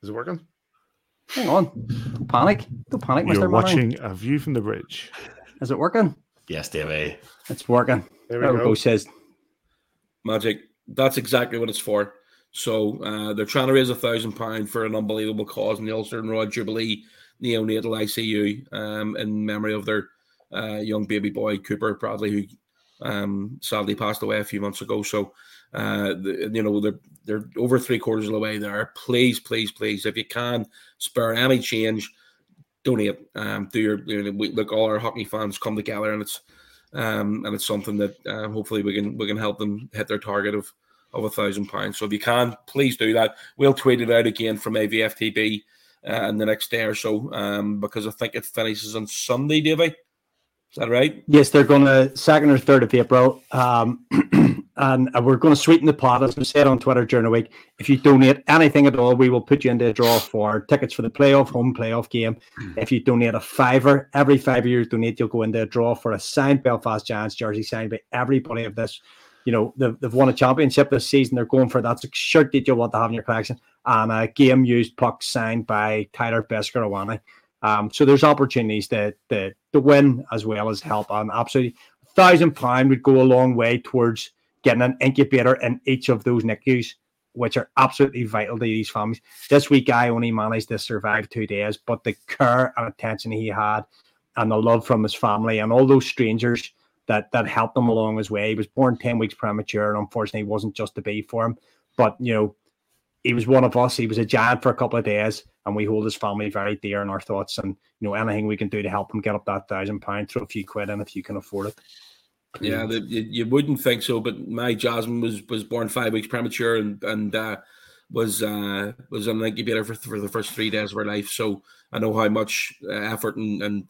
Is it working? Hang on. Don't panic. Don't panic, You're Mr. watching A View from the Bridge. Is it working? Yes, Davey. It's working. There we, there go. go. Says Magic. That's exactly what it's for. So uh, they're trying to raise a thousand pound for an unbelievable cause in the Ulster and Royal Jubilee neonatal ICU um, in memory of their uh, young baby boy Cooper Bradley, who um, sadly passed away a few months ago. So uh, the, you know, they're they're over three quarters of the way there. Please, please, please, if you can spare any change, donate. Um, do your you know, we, look, all our hockey fans come together, and it's um, and it's something that uh, hopefully we can we can help them hit their target of of a thousand pounds. So if you can, please do that. We'll tweet it out again from AVFTB uh, in the next day or so, um, because I think it finishes on Sunday, Davey. Is that right? Yes, they're going to second or third of April. Um, and we're going to sweeten the pot, as we said on Twitter during the week. If you donate anything at all, we will put you into a draw for tickets for the playoff home playoff game. Mm. If you donate a fiver, every fiver you donate, you'll go into a draw for a signed Belfast Giants jersey signed by everybody of this. You know, they've, they've won a championship this season. They're going for that shirt that you want to have in your collection, and a game used puck signed by Tyler Beskorowany. Um, so there's opportunities to, to to win as well as help. And absolutely, a thousand pound would go a long way towards getting an incubator in each of those NICUs, which are absolutely vital to these families. This week, I only managed to survive two days, but the care and attention he had, and the love from his family, and all those strangers that that helped him along his way. He was born ten weeks premature, and unfortunately, wasn't just to be for him. But you know, he was one of us. He was a giant for a couple of days, and we hold his family very dear in our thoughts. And you know, anything we can do to help him get up that thousand pound, throw a few quid in if you can afford it. Yeah, the, you, you, wouldn't think so, but my Jasmine was was born five weeks premature and and uh, was uh, was an incubator for, for the first three days of her life. So I know how much uh, effort and, and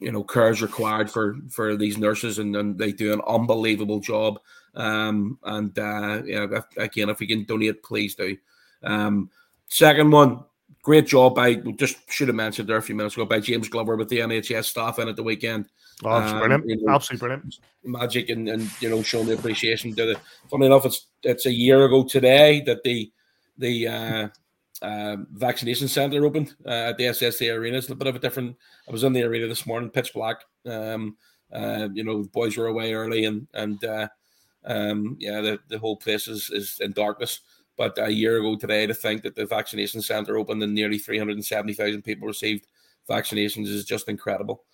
you know care is required for for these nurses, and, and they do an unbelievable job. Um, and uh, yeah, again, if we can donate, please do. Um, second one, great job by just should have mentioned there a few minutes ago by James Glover with the NHS staff in at the weekend. Oh, um, brilliant! You know, Absolutely brilliant. Magic and, and you know showing the appreciation to the. Funny enough, it's it's a year ago today that the the uh, uh, vaccination center opened uh, at the SSE Arena. It's a bit of a different. I was in the arena this morning, pitch black. Um, uh, you know, boys were away early, and and uh, um, yeah, the, the whole place is, is in darkness. But a year ago today, to think that the vaccination center opened and nearly 370,000 people received vaccinations is just incredible.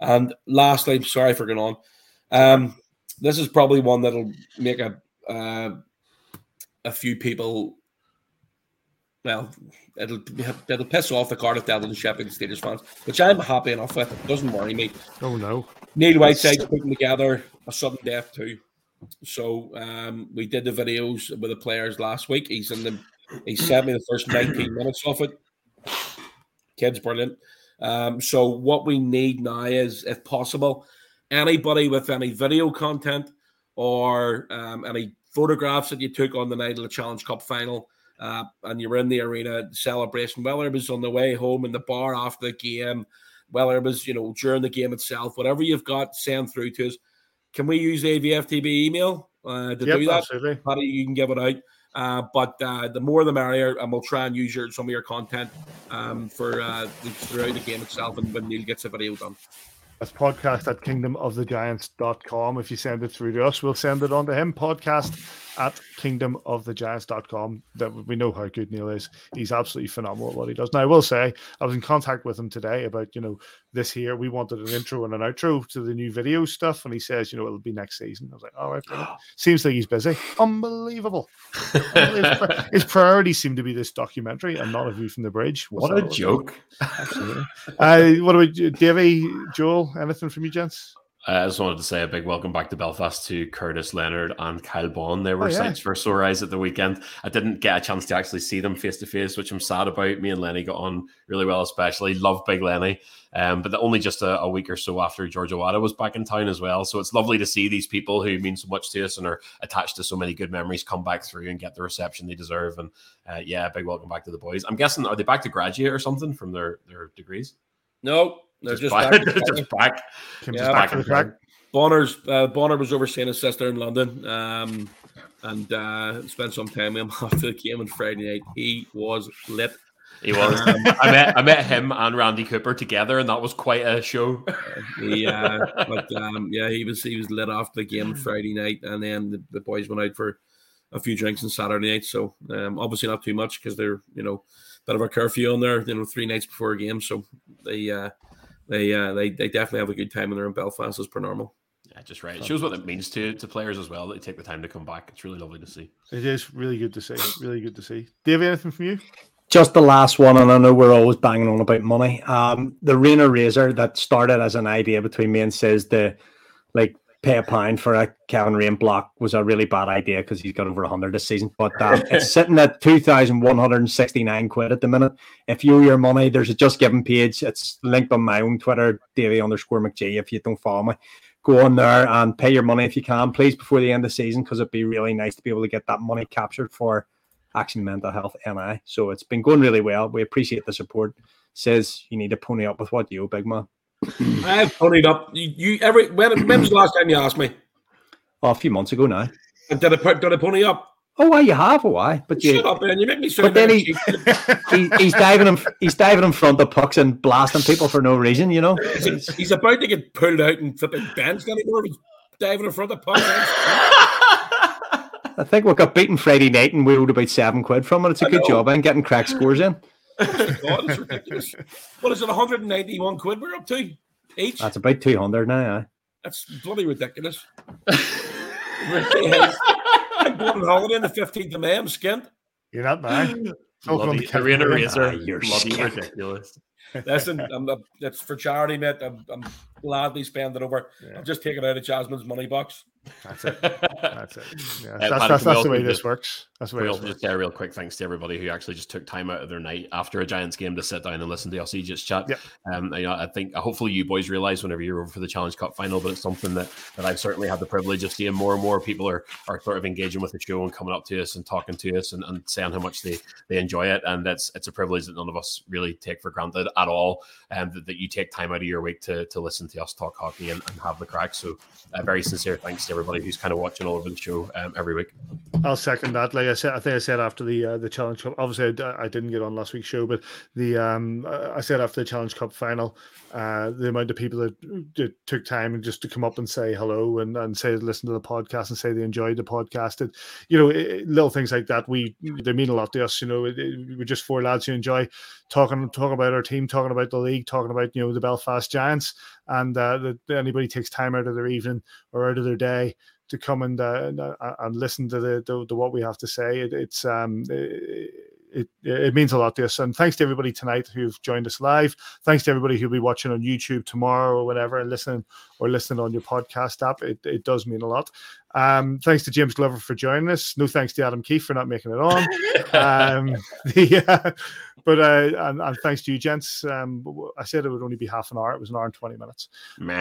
And lastly, sorry for going on. Um, this is probably one that'll make a uh, a few people. Well, it'll it'll piss off the Cardiff Devils and Sheffield Steelers fans, which I'm happy enough with. It doesn't worry me. Oh no, Neil Whiteside's putting together a sudden death too. So um, we did the videos with the players last week. He's in the he sent me the first 19 minutes of it. Kid's brilliant. Um, so what we need now is, if possible, anybody with any video content or um, any photographs that you took on the night of the Challenge Cup final, uh, and you were in the arena celebration, whether it was on the way home in the bar after the game, whether it was you know during the game itself, whatever you've got, send through to us. Can we use the AVFTB email uh, to yep, do that? Absolutely. Paddy, you can give it out. Uh, but uh, the more the merrier, and we'll try and use your, some of your content um, for uh, throughout the game itself and when Neil gets a video done. That's podcast at kingdomofthegiants.com. If you send it through to us, we'll send it on to him. Podcast at kingdomofthegiants.com. That we know how good Neil is. He's absolutely phenomenal at what he does. Now I will say I was in contact with him today about, you know, this here. We wanted an intro and an outro to the new video stuff, and he says, you know, it'll be next season. I was like, all right, brilliant. seems like he's busy. Unbelievable. his, priorities seem to be this documentary and not a view from the bridge. What's what a joke. Absolutely. uh, what about Davey, Joel? Anything from you, gents? I just wanted to say a big welcome back to Belfast to Curtis Leonard and Kyle Baun. They were oh, yeah. sights for sore eyes at the weekend. I didn't get a chance to actually see them face to face, which I'm sad about. Me and Lenny got on really well, especially. Love Big Lenny. Um, but only just a, a, week or so after George Owada was back in town as well. So it's lovely to see these people who mean so much to us and are attached to so many good memories come back through and get the reception they deserve. And uh, yeah, big welcome back to the boys. I'm guessing, are they back to graduate or something from their, their degrees? No, they're just, just back. back. just back. Yeah, just back, back, back. Bonner's uh, Bonner was overseeing his sister in London, um, and uh, spent some time with him after the game on Friday night. He was lit. He was. Um, I met I met him and Randy Cooper together, and that was quite a show. yeah, but um, yeah, he was he was lit off the game Friday night, and then the, the, boys went out for a few drinks on Saturday night. So um, obviously not too much because they're you know bit of a curfew on there, you know, three nights before a game. So they uh, they uh, they they definitely have a good time when they're in Belfast as per normal. Yeah, just right. It shows what it means to to players as well that they take the time to come back. It's really lovely to see. It is really good to see. Really good to see. Dave, anything from you? Just the last one, and I know we're always banging on about money. Um, the Rayner Razor that started as an idea between me and says the like pay a pound for a Kevin Raine block was a really bad idea because he's got over 100 this season. But um, it's sitting at 2,169 quid at the minute. If you owe your money, there's a Just Giving page. It's linked on my own Twitter, Davy underscore McGee, if you don't follow me. Go on there and pay your money if you can, please, before the end of the season, because it'd be really nice to be able to get that money captured for Action Mental Health NI. So it's been going really well. We appreciate the support. Says you need to pony up with what you owe, big man. I've ponied up. You, you every when, when was the last time you asked me? Oh, a few months ago now. And did I did I pony up? Oh, why you have? Oh, why? But you, shut up, man! You make me. But then he, he, he's diving in, he's diving in front of pucks and blasting people for no reason. You know, he's, he's about to get pulled out and flipping benched anymore. He's diving in front of pucks. I think we got beaten Friday night and we owed about seven quid from it. It's a I good know. job and getting crack scores in. God, it's ridiculous. What is it, 191 quid we're up to each? That's about 200 now, That's bloody ridiculous. I'm going on holiday on the 15th of May. I'm skint. You're not bad. Bloody, arena razor. Ah, you're bloody ridiculous. Listen, I'm, it's for charity, mate. I'm, I'm gladly spend it over. Yeah. I'm just taking out of Jasmine's money box. That's it. That's it. Yeah, uh, that's, that's, that's the way this works. That's the way. We'll just say a real quick thanks to everybody who actually just took time out of their night after a Giants game to sit down and listen to us just chat. Yep. Um, you know, I think hopefully you boys realize whenever you're over for the Challenge Cup final, but it's something that, that I've certainly had the privilege of seeing more and more people are are sort of engaging with the show and coming up to us and talking to us and, and saying how much they they enjoy it, and that's it's a privilege that none of us really take for granted at all, and that, that you take time out of your week to to listen to us talk hockey and, and have the crack. So, a uh, very sincere thanks to everybody who's kind of watching all over the show um, every week. I'll second that. Like I said, I think I said after the uh, the Challenge Cup. Obviously, I, I, didn't get on last week's show, but the um, I said after the Challenge Cup final, uh, the amount of people that, that, took time just to come up and say hello and, and say listen to the podcast and say they enjoyed the podcast. And you know, it, little things like that we they mean a lot to us. You know, it, it, we're just four lads who enjoy talking talking about our team, talking about the league, talking about you know the Belfast Giants, and uh, that anybody takes time out of their evening or out of their day to come and uh, and listen to the, the, the, what we have to say. It, it's um it, it, it means a lot to us. And thanks to everybody tonight who've joined us live. Thanks to everybody who'll be watching on YouTube tomorrow or whatever, and listening or listening on your podcast app. It, it does mean a lot. Um, thanks to James Glover for joining us. No thanks to Adam Keefe for not making it on. um, the, uh, but uh, and, and, thanks to you, gents. Um, I said it would only be half an hour. It was an hour and twenty minutes.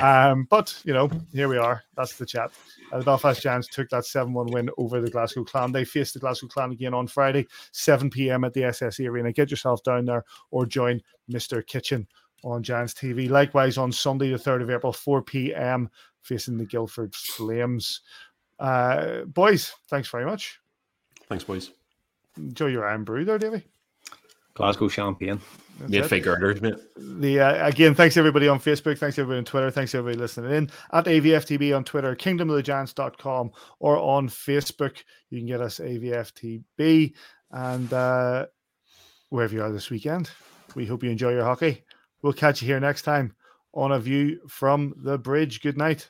Um, but you know, here we are. That's the chat. Uh, the Belfast Giants took that seven-one win over the Glasgow Clan. They face the Glasgow Clan again on Friday, seven p.m. at the SSE Arena. Get yourself down there or join Mister Kitchen on Giants TV. Likewise on Sunday, the third of April, four p.m. facing the Guildford Flames. Uh, boys, thanks very much. Thanks, boys. Enjoy your Irn-Bru there, Davey. Glasgow champagne. Yeah, fake girders, mate. The uh, again, thanks everybody on Facebook, thanks everybody on Twitter, thanks everybody listening in at AVFTB on Twitter, kingdomofthegiants.com, or on Facebook. You can get us AVFTB and uh, wherever you are this weekend. We hope you enjoy your hockey. We'll catch you here next time on a view from the bridge. Good night.